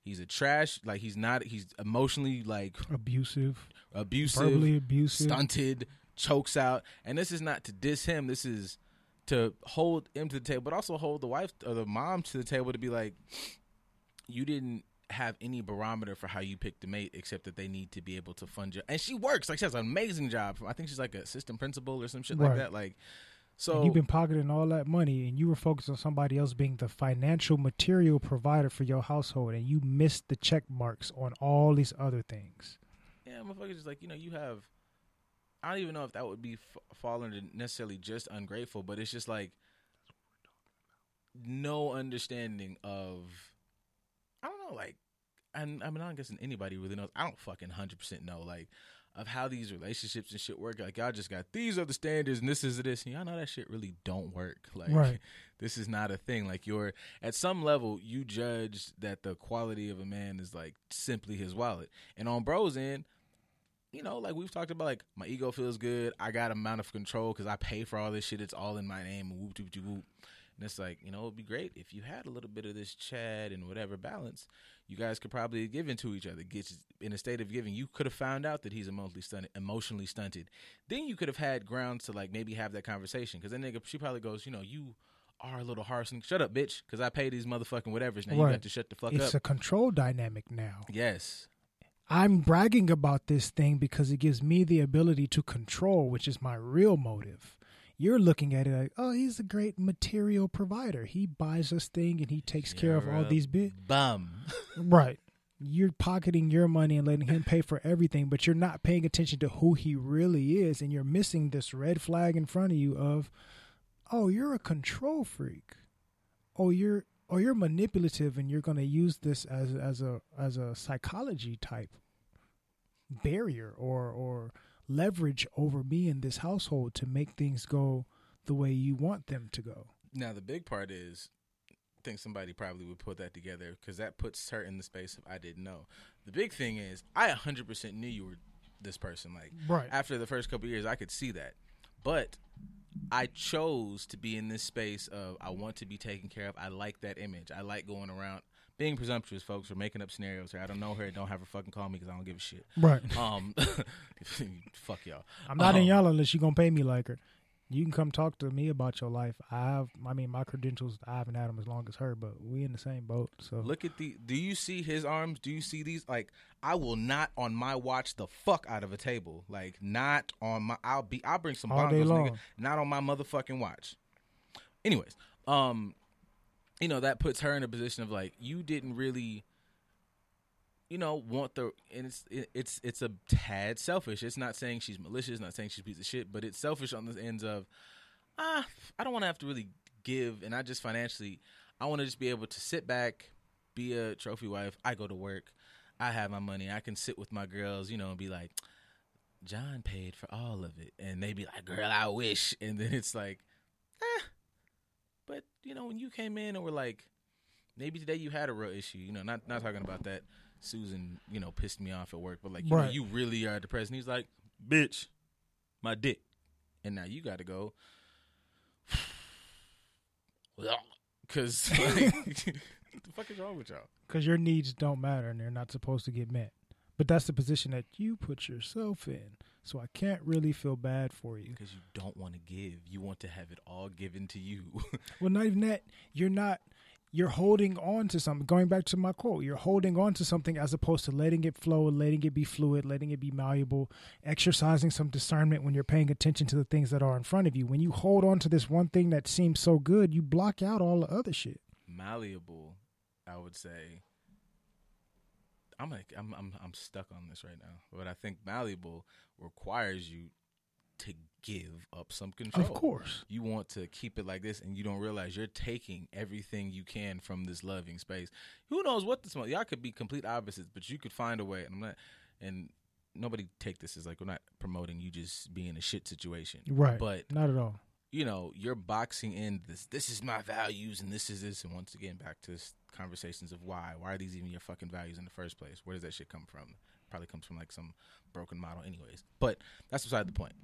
he's a trash. Like he's not. He's emotionally like Abusive, abusive, verbally abusive. stunted, chokes out. And this is not to diss him. This is to hold him to the table, but also hold the wife or the mom to the table to be like, you didn't have any barometer for how you pick the mate, except that they need to be able to fund you. And she works like she has an amazing job. I think she's like an assistant principal or some shit like that. Like, And so you've been pocketing all that money, and you were focused on somebody else being the financial material provider for your household, and you missed the check marks on all these other things. Yeah, motherfuckers just like you know you have. I don't even know if that would be f- fall under necessarily just ungrateful, but it's just like no understanding of. I don't know, like, and I mean, I'm guessing anybody really knows. I don't fucking hundred percent know. Like, of how these relationships and shit work. Like y'all just got these are the standards and this is this, and y'all know that shit really don't work. Like Right. (laughs) this is not a thing. Like you're at some level you judge that the quality of a man is like simply his wallet, and on bros end. You know, like we've talked about, like my ego feels good. I got amount of control because I pay for all this shit. It's all in my name. Whoop, whoop, whoop, whoop. And it's like, you know, it'd be great if you had a little bit of this Chad and whatever balance. You guys could probably give into each other. Get in a state of giving. You could have found out that he's emotionally stunted. Emotionally stunted. Then you could have had grounds to like maybe have that conversation. Because then nigga, she probably goes, you know, you are a little harsh. And shut up, bitch. Because I pay these motherfucking whatevers. Now you Right. got to shut the fuck It's up. It's a control dynamic now. yes. I'm bragging about this thing because it gives me the ability to control, which is my real motive. You're looking at it like, oh, he's a great material provider. He buys us thing and he takes care of all these bits. Bum. (laughs) Right. You're pocketing your money and letting him pay for everything, but you're not paying attention to who he really is, and you're missing this red flag in front of you of, oh, you're a control freak. Oh, you're oh you're manipulative and you're gonna use this as as a as a psychology type barrier or or leverage over me in this household to make things go the way you want them to go. Now the big part is, I think somebody probably would put that together because that puts her in the space of I didn't know. The big thing is I 100% knew you were this person. Like Right. after the first couple years, I could see that, but I chose to be in this space of I want to be taken care of. I like that image. I like going around being presumptuous, folks, or making up scenarios. Here, I don't know her. Don't have her fucking call me because I don't give a shit. Right. (laughs) Um, (laughs) fuck y'all. I'm not in Um, y'all unless you're gonna pay me like her. You can come talk to me about your life. I have, I mean, my credentials. I haven't had them as long as her, but we in the same boat. So Look at the. Do you see his arms? Do you see these? Like, I will not on my watch the fuck out of a table. Like, not on my. I'll be. I'll bring some All bongos, nigga. Not on my motherfucking watch. Anyways, um, you know that puts her in a position of like you didn't really. You know, want the and it's it, it's it's a tad selfish. It's not saying she's malicious, not saying she's a piece of shit, but it's selfish on the ends of ah, I don't want to have to really give, and I just financially, I want to just be able to sit back, be a trophy wife. I go to work, I have my money, I can sit with my girls, you know, and be like, John paid for all of it, and they be like, girl, I wish, and then it's like, eh. But you know, when you came in and were like, maybe today you had a real issue, you know, not not talking about that. Susan, you know, pissed me off at work, but like, you, know, you really are depressed. And he's like, bitch, my dick. And now you got to go, (sighs) because (laughs) like, (laughs) what the fuck is wrong with y'all? (laughs) because your needs don't matter and they're not supposed to get met. But that's the position that you put yourself in. So I can't really feel bad for you. Because you don't want to give. You want to have it all given to you. (laughs) Well, not even that. You're not. You're holding on to something. Going back to my quote, you're holding on to something as opposed to letting it flow, letting it be fluid, letting it be malleable, exercising some discernment when you're paying attention to the things that are in front of you. When you hold on to this one thing that seems so good, you block out all the other shit. Malleable, I would say. I'm like I'm I'm I'm stuck on this right now. But I think malleable requires you to give up some control. Of course. you want to keep it like this and you don't realize you're taking everything you can from this loving space. Who knows what this y'all could be complete opposites, but you could find a way. And I'm not and nobody take this as like we're not promoting you just being a shit situation. Right. But Not at all. You know, you're boxing in this this is my values and this is this and once again back to this conversations of why. Why are these even your fucking values in the first place? Where does that shit come from? Probably comes from like some broken model anyways. But that's beside the point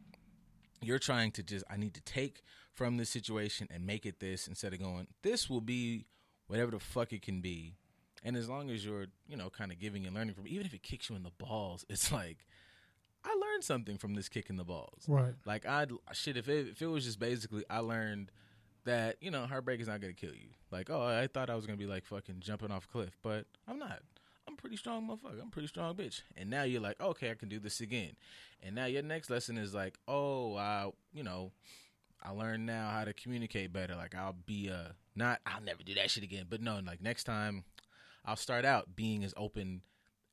you're trying to just I need to take from this situation and make it this instead of going this will be whatever the fuck it can be. And as long as you're, you know, kind of giving and learning from even if it kicks you in the balls, (laughs) it's like learned something from this kick in the balls. Right. Like I shit if it if it was just basically I learned that, you know, heartbreak is not gonna kill you. Like, oh, I thought I was gonna be like fucking jumping off a cliff, but I'm not. I'm pretty strong motherfucker. I'm pretty strong bitch. And now you're like, okay, I can do this again. And now your next lesson is like, oh, I, you know, I learned now how to communicate better. Like I'll be a not I'll never do that shit again. But no, like next time I'll start out being as open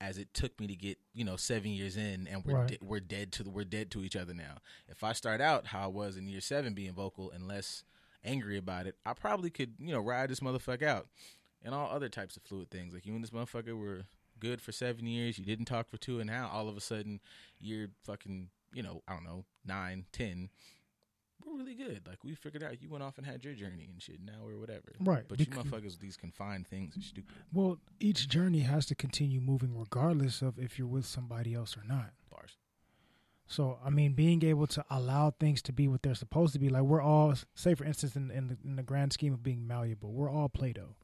as it took me to get, you know, seven years in and we're Right. de- we're dead to the we're dead to each other now. If I start out how I was in year seven being vocal and less angry about it, I probably could, you know, ride this motherfucker out. And all other types of fluid things. Like you and this motherfucker were good for seven years. You didn't talk for two, and now all of a sudden you're fucking, you know, I don't know, nine, ten. We're really good. Like we figured out you went off and had your journey and shit. Now we're whatever. Right, But you motherfuckers with these confined things are stupid. Well, each journey has to continue moving regardless of if you're with somebody else or not. Bars. So, I mean, being able to allow things to be what they're supposed to be, like we're all, say for instance, in, in, the, in the grand scheme of being malleable, we're all Play Doh.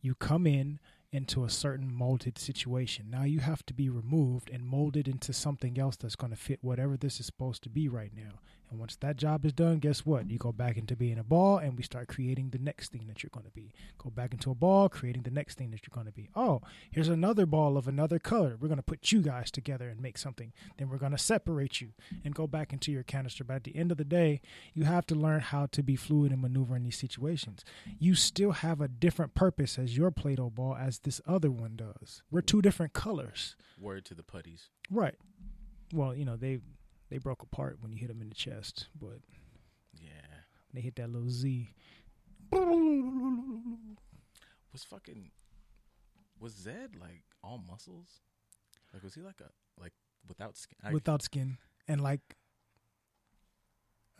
You come in into a certain molded situation. Now you have to be removed and molded into something else that's going to fit whatever this is supposed to be right now. And once that job is done, guess what? You go back into being a ball and we start creating the next thing that you're going to be. Go back into a ball, creating the next thing that you're going to be. Oh, here's another ball of another color. We're going to put you guys together and make something. Then we're going to separate you and go back into your canister. But at the end of the day, you have to learn how to be fluid and maneuver in these situations. You still have a different purpose as your Play Doh ball as this other one does. We're two different colors. Word to the putties. Right. Well, you know, they they broke apart when you hit them in the chest, but Yeah. they hit that little Z. Was fucking was Zedd like all muscles? Like was he like a like without skin? I, without skin and like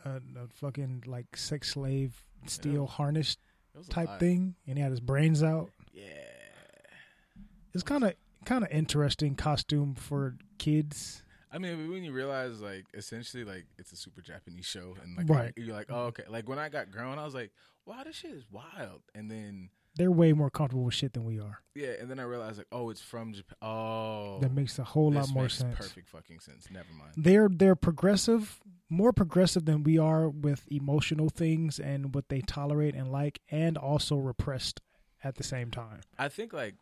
a, a fucking like sex slave steel Yeah. harness it was a type lot. thing, and he had his brains out. Yeah. It's kind of kind of interesting costume for kids. I mean, when you realize like essentially like it's a super Japanese show, and like Right. you're like, oh okay. Like when I got grown, I was like, wow, this shit is wild. And then They're way more comfortable with shit than we are. yeah, and then I realized like, oh, it's from Japan. Oh, That makes a whole lot more makes sense. Perfect fucking sense. Never mind. They're they're progressive, more progressive than we are with emotional things and what they tolerate and like, and also repressed at the same time. I think like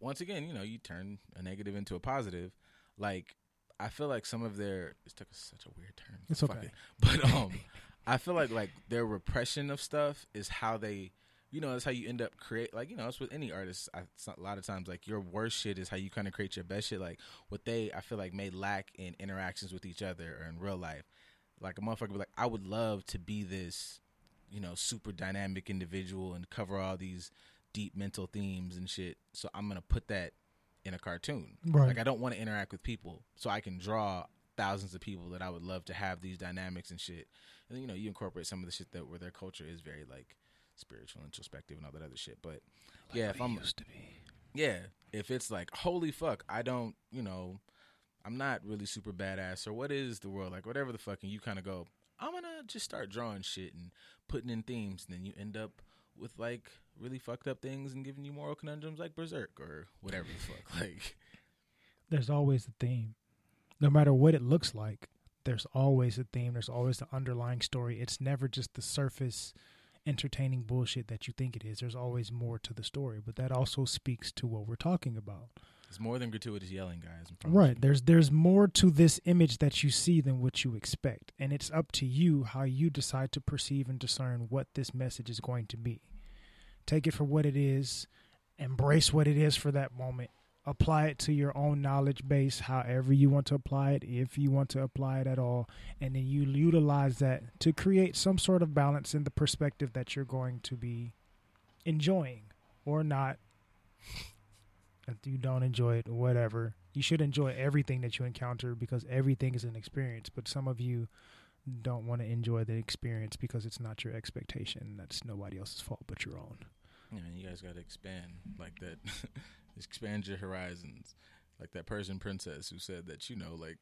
once again, you know, you turn a negative into a positive. Like I feel like some of their it took such a weird turn. It's Fuck okay. it. (laughs) But um I feel like like their repression of stuff is how they you know, that's how you end up create like, you know, it's with any artist. I, it's not- a lot of times like your worst shit is how you kind of create your best shit. Like what they I feel like may lack in interactions with each other or in real life. Like a motherfucker be like, I would love to be this, you know, super dynamic individual and cover all these deep mental themes and shit. So I'm gonna put that in a cartoon. Right. Like I don't want to interact with people, so I can draw thousands of people that I would love to have these dynamics and shit. And you know, you incorporate some of the shit that where their culture is very like spiritual, introspective, and all that other shit. But yeah, if I'm used to be. yeah, if it's like holy fuck, I don't, you know, I'm not really super badass or what is the world like, whatever the fuck, and you kind of go, I'm gonna just start drawing shit and putting in themes, and then you end up with like really fucked up things and giving you moral conundrums like Berserk or whatever the fuck, (laughs) like. There's always a theme, no matter what it looks like. There's always a theme. There's always the underlying story. It's never just the surface entertaining bullshit that you think it is. There's always more to the story, but that also speaks to what we're talking about. It's more than gratuitous yelling, guys. Right. you. There's there's more to this image that you see than what you expect. And it's up to you how you decide to perceive and discern what this message is going to be. Take it for what it is, embrace what it is for that moment. Apply it to your own knowledge base, however you want to apply it, if you want to apply it at all, and then you utilize that to create some sort of balance in the perspective that you're going to be enjoying or not if you don't enjoy it whatever you should enjoy everything that you encounter because everything is an experience but some of you don't want to enjoy the experience because it's not your expectation that's nobody else's fault but your own Yeah, man, you guys got to expand like that. (laughs) expand your horizons. Like that Persian princess who said that, you know, like,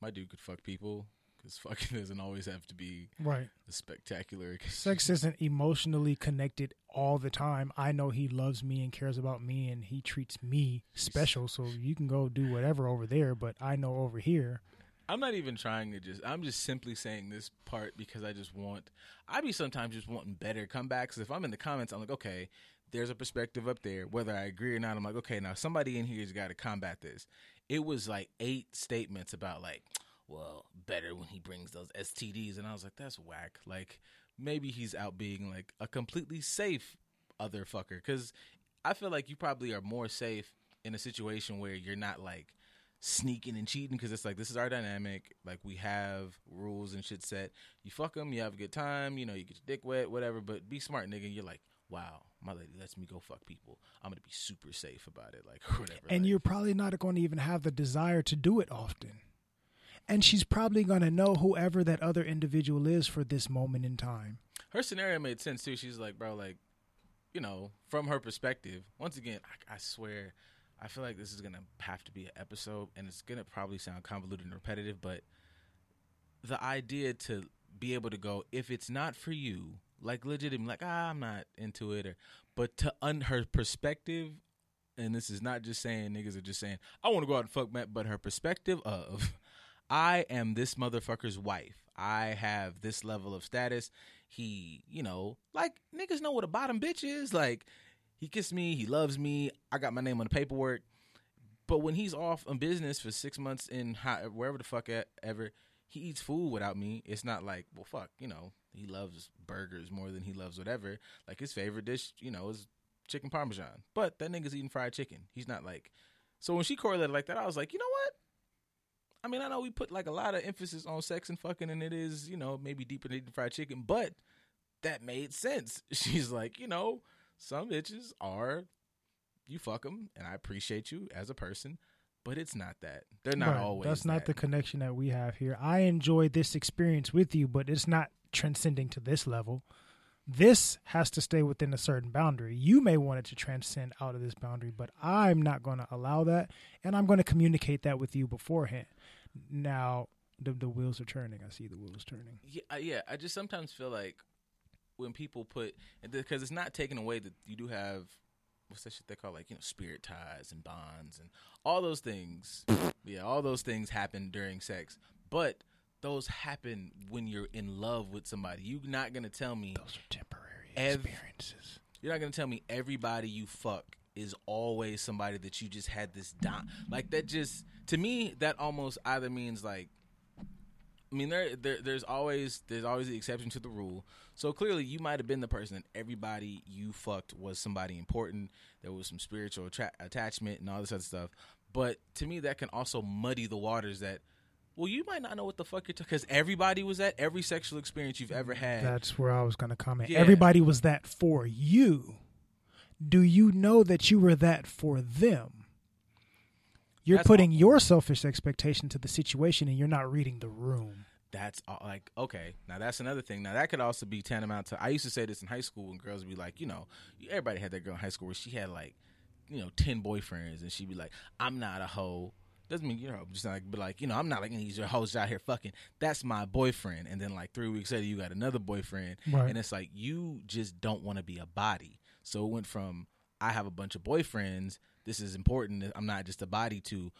my dude could fuck people because fucking (laughs) doesn't always have to be right a spectacular. sex isn't emotionally connected all the time i know he loves me and cares about me and he treats me special so you can go do whatever over there but i know over here I'm not even trying to just. I'm just simply saying this part because I just want. I be sometimes just wanting better comebacks. If I'm in the comments, I'm like, okay, there's a perspective up there. Whether I agree or not, I'm like, okay, now somebody in here's got to combat this. It was like eight statements about like, well, better when he brings those STDs, and I was like, that's whack. Like maybe he's out being like a completely safe other fucker because I feel like you probably are more safe in a situation where you're not like sneaking and cheating because it's like this is our dynamic. Like we have rules and shit set. You fuck them, you have a good time. You know, you get your dick wet, whatever. But be smart, nigga. You're like wow, my lady lets me go fuck people. I'm gonna be super safe about it, like (laughs) whatever. and like, you're probably not going to even have the desire to do it often. And she's probably going to know whoever that other individual is for this moment in time. her scenario made sense too. She's like, bro, like, you know, from her perspective. Once again, I, I swear, I feel like this is gonna have to be an episode, and it's gonna probably sound convoluted and repetitive, but the idea to be able to go, if it's not for you, like legitimately, like ah, I'm not into it, or but to un her perspective. And this is not just saying niggas are just saying I want to go out and fuck Matt, but her perspective of I am this motherfucker's wife. I have this level of status. He, you know, like niggas know what a bottom bitch is. Like he kissed me, he loves me. I got my name on the paperwork. But when he's off on business for six months in how, wherever the fuck at, ever, he eats food without me. It's not like, well, fuck, you know, he loves burgers more than he loves whatever. Like his favorite dish, you know, is chicken parmesan. But that nigga's eating fried chicken. He's not like. So when she correlated like that, I was like, you know what? I mean, I know we put like a lot of emphasis on sex and fucking, and it is, you know, maybe deeper than eating fried chicken, but that made sense. (laughs) She's like, you know, some bitches are, you fuck them, and I appreciate you as a person, but it's not that. They're not Right. always. That's not that. the connection that we have here. I enjoy this experience with you, but it's not transcending to this level. This has to stay within a certain boundary. You may want it to transcend out of this boundary, but I'm not going to allow that, and I'm going to communicate that with you beforehand. Now, the the wheels are turning. I see the wheels turning. Yeah, I- yeah. I just sometimes feel like when people put because it's not taking away that you do have what's that shit they call like you know spirit ties and bonds and all those things. (laughs) yeah, all those things happen during sex, but those happen when you're in love with somebody. You're not gonna tell me Those are temporary Ev- experiences. you're not gonna tell me everybody you fuck is always somebody that you just had this dom like that. Just to me, that almost either means like, I mean, there, there there's always there's always the exception to the rule. So clearly, you might have been the person that everybody you fucked was somebody important. There was some spiritual attra- attachment and all this other stuff. But to me, that can also muddy the waters. That well, you might not know what the fuck you're talking because everybody was at every sexual experience you've ever had. That's where I was going to comment. Yeah. Everybody was that for you. Do you know that you were that for them? You're That's putting your selfish expectation to the situation and you're not reading the room. That's all, like okay. Now that's another thing. Now that could also be tantamount to. I used to say this in high school when girls would be like, you know, everybody had that girl in high school where she had like, you know, ten boyfriends, and she'd be like, I'm not a hoe. Doesn't mean you're a just like, but like, you know, I'm not like any of these hoes out here fucking. That's my boyfriend. And then like three weeks later, you got another boyfriend, Right. and it's like you just don't want to be a body. So it went from I have a bunch of boyfriends. This is important. I'm not just a body. To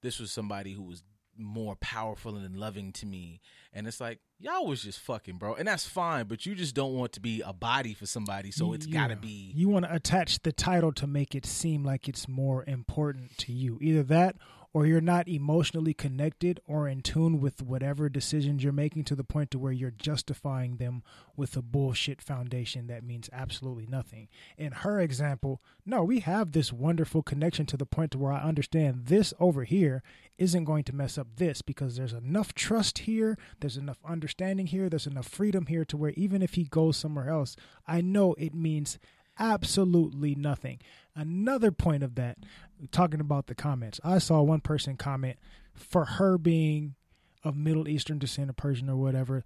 this was somebody who was more powerful and loving to me. And it's like, y'all was just fucking, bro. And that's fine, but you just don't want to be a body for somebody. So it's got to be. You want to attach the title to make it seem like it's more important to you. Either that or you're not emotionally connected or in tune with whatever decisions you're making to the point to where you're justifying them with a bullshit foundation that means absolutely nothing. In her example, no, we have this wonderful connection to the point to where I understand this over here isn't going to mess up this because there's enough trust here, there's enough understanding here, there's enough freedom here to where even if he goes somewhere else, I know it means absolutely nothing. Another point of that, talking about the comments, I saw one person comment for her being of Middle Eastern descent or Persian or whatever.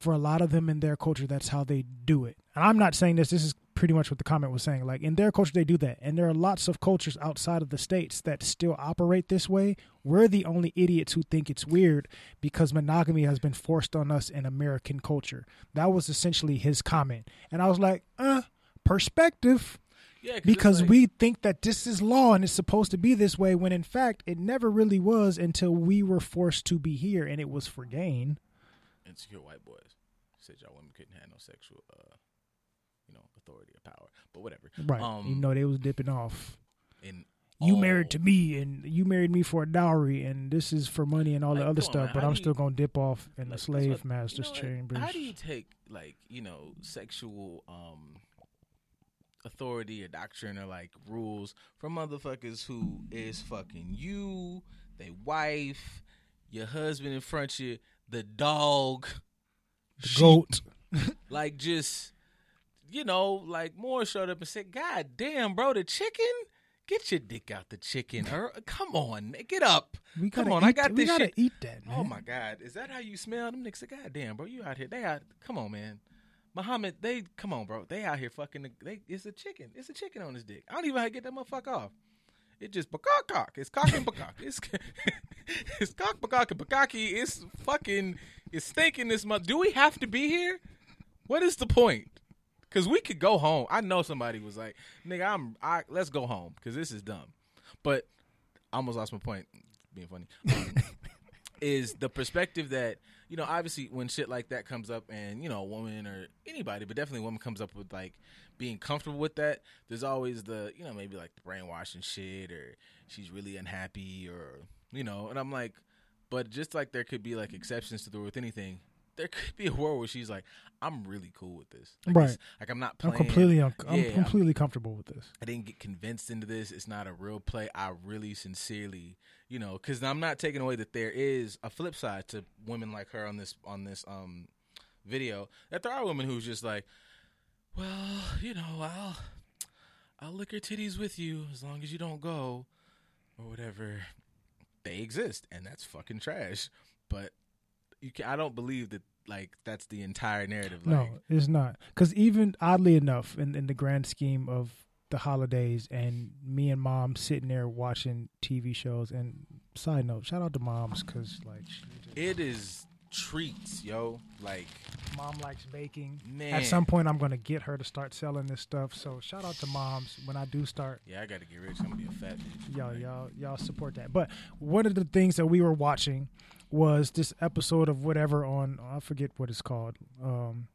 For a lot of them in their culture, that's how they do it. And I'm not saying this. This is pretty much what the comment was saying. Like in their culture, they do that, and there are lots of cultures outside of the states that still operate this way. We're the only idiots who think it's weird because monogamy has been forced on us in American culture. That was essentially his comment, and I was like, uh, perspective Yeah, because like- we think that this is law and it's supposed to be this way when in fact it never really was until we were forced to be here and it was for gain. insecure white boys said y'all women couldn't have no sexual, uh, you know, authority or power. But whatever. Right. Um, you know they was dipping off. in You all- married to me and you married me for a dowry and this is for money and all the other on, stuff, man. but I'm do you- still gonna dip off in the Like, that's slave what- master's you know chambers. How do you take like you know sexual um authority or doctrine or like rules from motherfuckers who is fucking you, they wife, your husband in front of you, the dog, The goat. (laughs) like just you know, like more showed up and said, "God damn, bro, the chicken." Get your dick out the chicken. Or, come on, get up. We Come on, eat, I got we this gotta shit. eat that, man. Oh my God, is that how you smell? Them niggas God damn, bro, you out here? They out. Come on, man. Muhammad, they come on, bro. They out here fucking. They it's a chicken. It's a chicken on his dick. I don't even know how to get that motherfucker off. It just bakak cock. It's cock and bakak. (laughs) It's it's cock bakak and bakaki. It's fucking. It's stinking this month. Do we have to be here? What is the point? Because we could go home. I know somebody was like, "Nigga, I'm. I let's go home because this is dumb." But I almost lost my point. Being funny um, (laughs) is the perspective that you know. Obviously, when shit like that comes up, and you know, a woman or anybody, but definitely a woman comes up with like being comfortable with that. There's always the you know maybe like the brainwashing shit, or she's really unhappy, or you know. And I'm like, but just like there could be like exceptions to the rule with anything. There could be a world where she's like, "I'm really cool with this." Like, Right. Like I'm not I'm playing. completely, un- I'm Yeah, I'm- completely comfortable with this. I didn't get convinced into this. It's not a real play. I really sincerely, you know, because I'm not taking away that there is a flip side to women like her on this on this um video. That there are women who's just like, well, you know, I'll I'll lick your titties with you as long as you don't go or whatever. They exist, and that's fucking trash. But you can, I don't believe that like that's the entire narrative. Like, no, it's not. Because even oddly enough, in, in the grand scheme of the holidays and me and mom sitting there watching TV shows, and side note, shout out to moms because like just- it is treats, yo. Like mom likes baking. man, At some point, I'm gonna get her to start selling this stuff. So shout out to moms when I do start. Yeah, I gotta get rich. I'm gonna be a fat bitch. Y'all, y'all, y'all support that. But one of the things that we were watching was this episode of whatever on I forget what it's called. Um,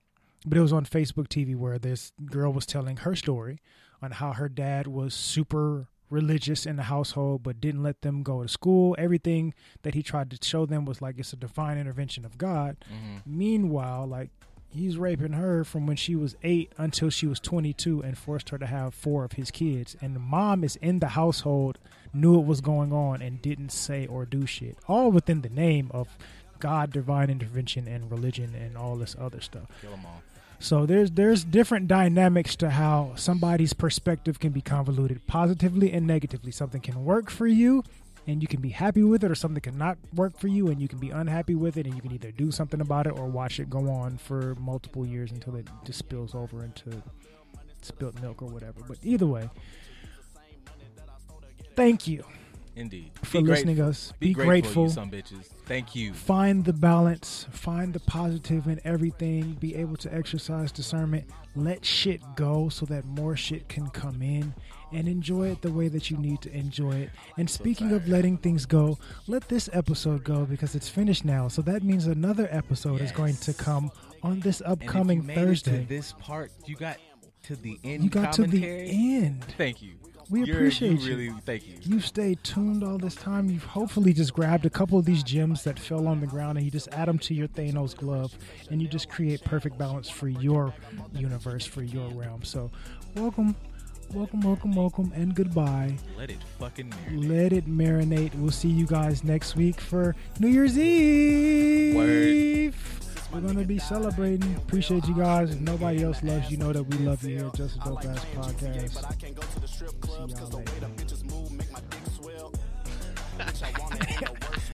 but it was on Facebook TV where this girl was telling her story on how her dad was super religious in the household but didn't let them go to school. Everything that he tried to show them was like it's a divine intervention of God. Mm-hmm. Meanwhile, like he's raping her from when she was eight until she was 22 and forced her to have four of his kids. And the mom is in the household, knew it was going on, and didn't say or do shit. All within the name of God, divine intervention, and religion, and all this other stuff. Kill them all. So there's there's different dynamics to how somebody's perspective can be convoluted positively and negatively. Something can work for you and you can be happy with it or something cannot work for you and you can be unhappy with it and you can either do something about it or watch it go on for multiple years until it just spills over into spilt milk or whatever. But either way, thank you Indeed. for Be listening grateful. to us. Be, Be, grateful, grateful. some bitches. Thank you. find the balance, find the positive in everything, be able to exercise discernment, let shit go so that more shit can come in and enjoy it the way that you need to enjoy it. And speaking of letting things go, let this episode go because it's finished now. So that means another episode is going to come on this upcoming Thursday. This part, you got to the end. you got to the end. Thank you. We You're- appreciate you. you. Really, thank you. You've stayed tuned all this time. You've hopefully just grabbed a couple of these gems that fell on the ground and you just add them to your Thanos glove and you just create perfect balance for your universe, for your realm. So, welcome, welcome, welcome, welcome, and goodbye. Let it fucking marinate. Let it marinate. We'll see you guys next week for New Year's Eve. Word. We're gonna be celebrating. Appreciate you guys. If nobody else loves you, know that we love you here just a Dope Ass Podcast. See y'all later.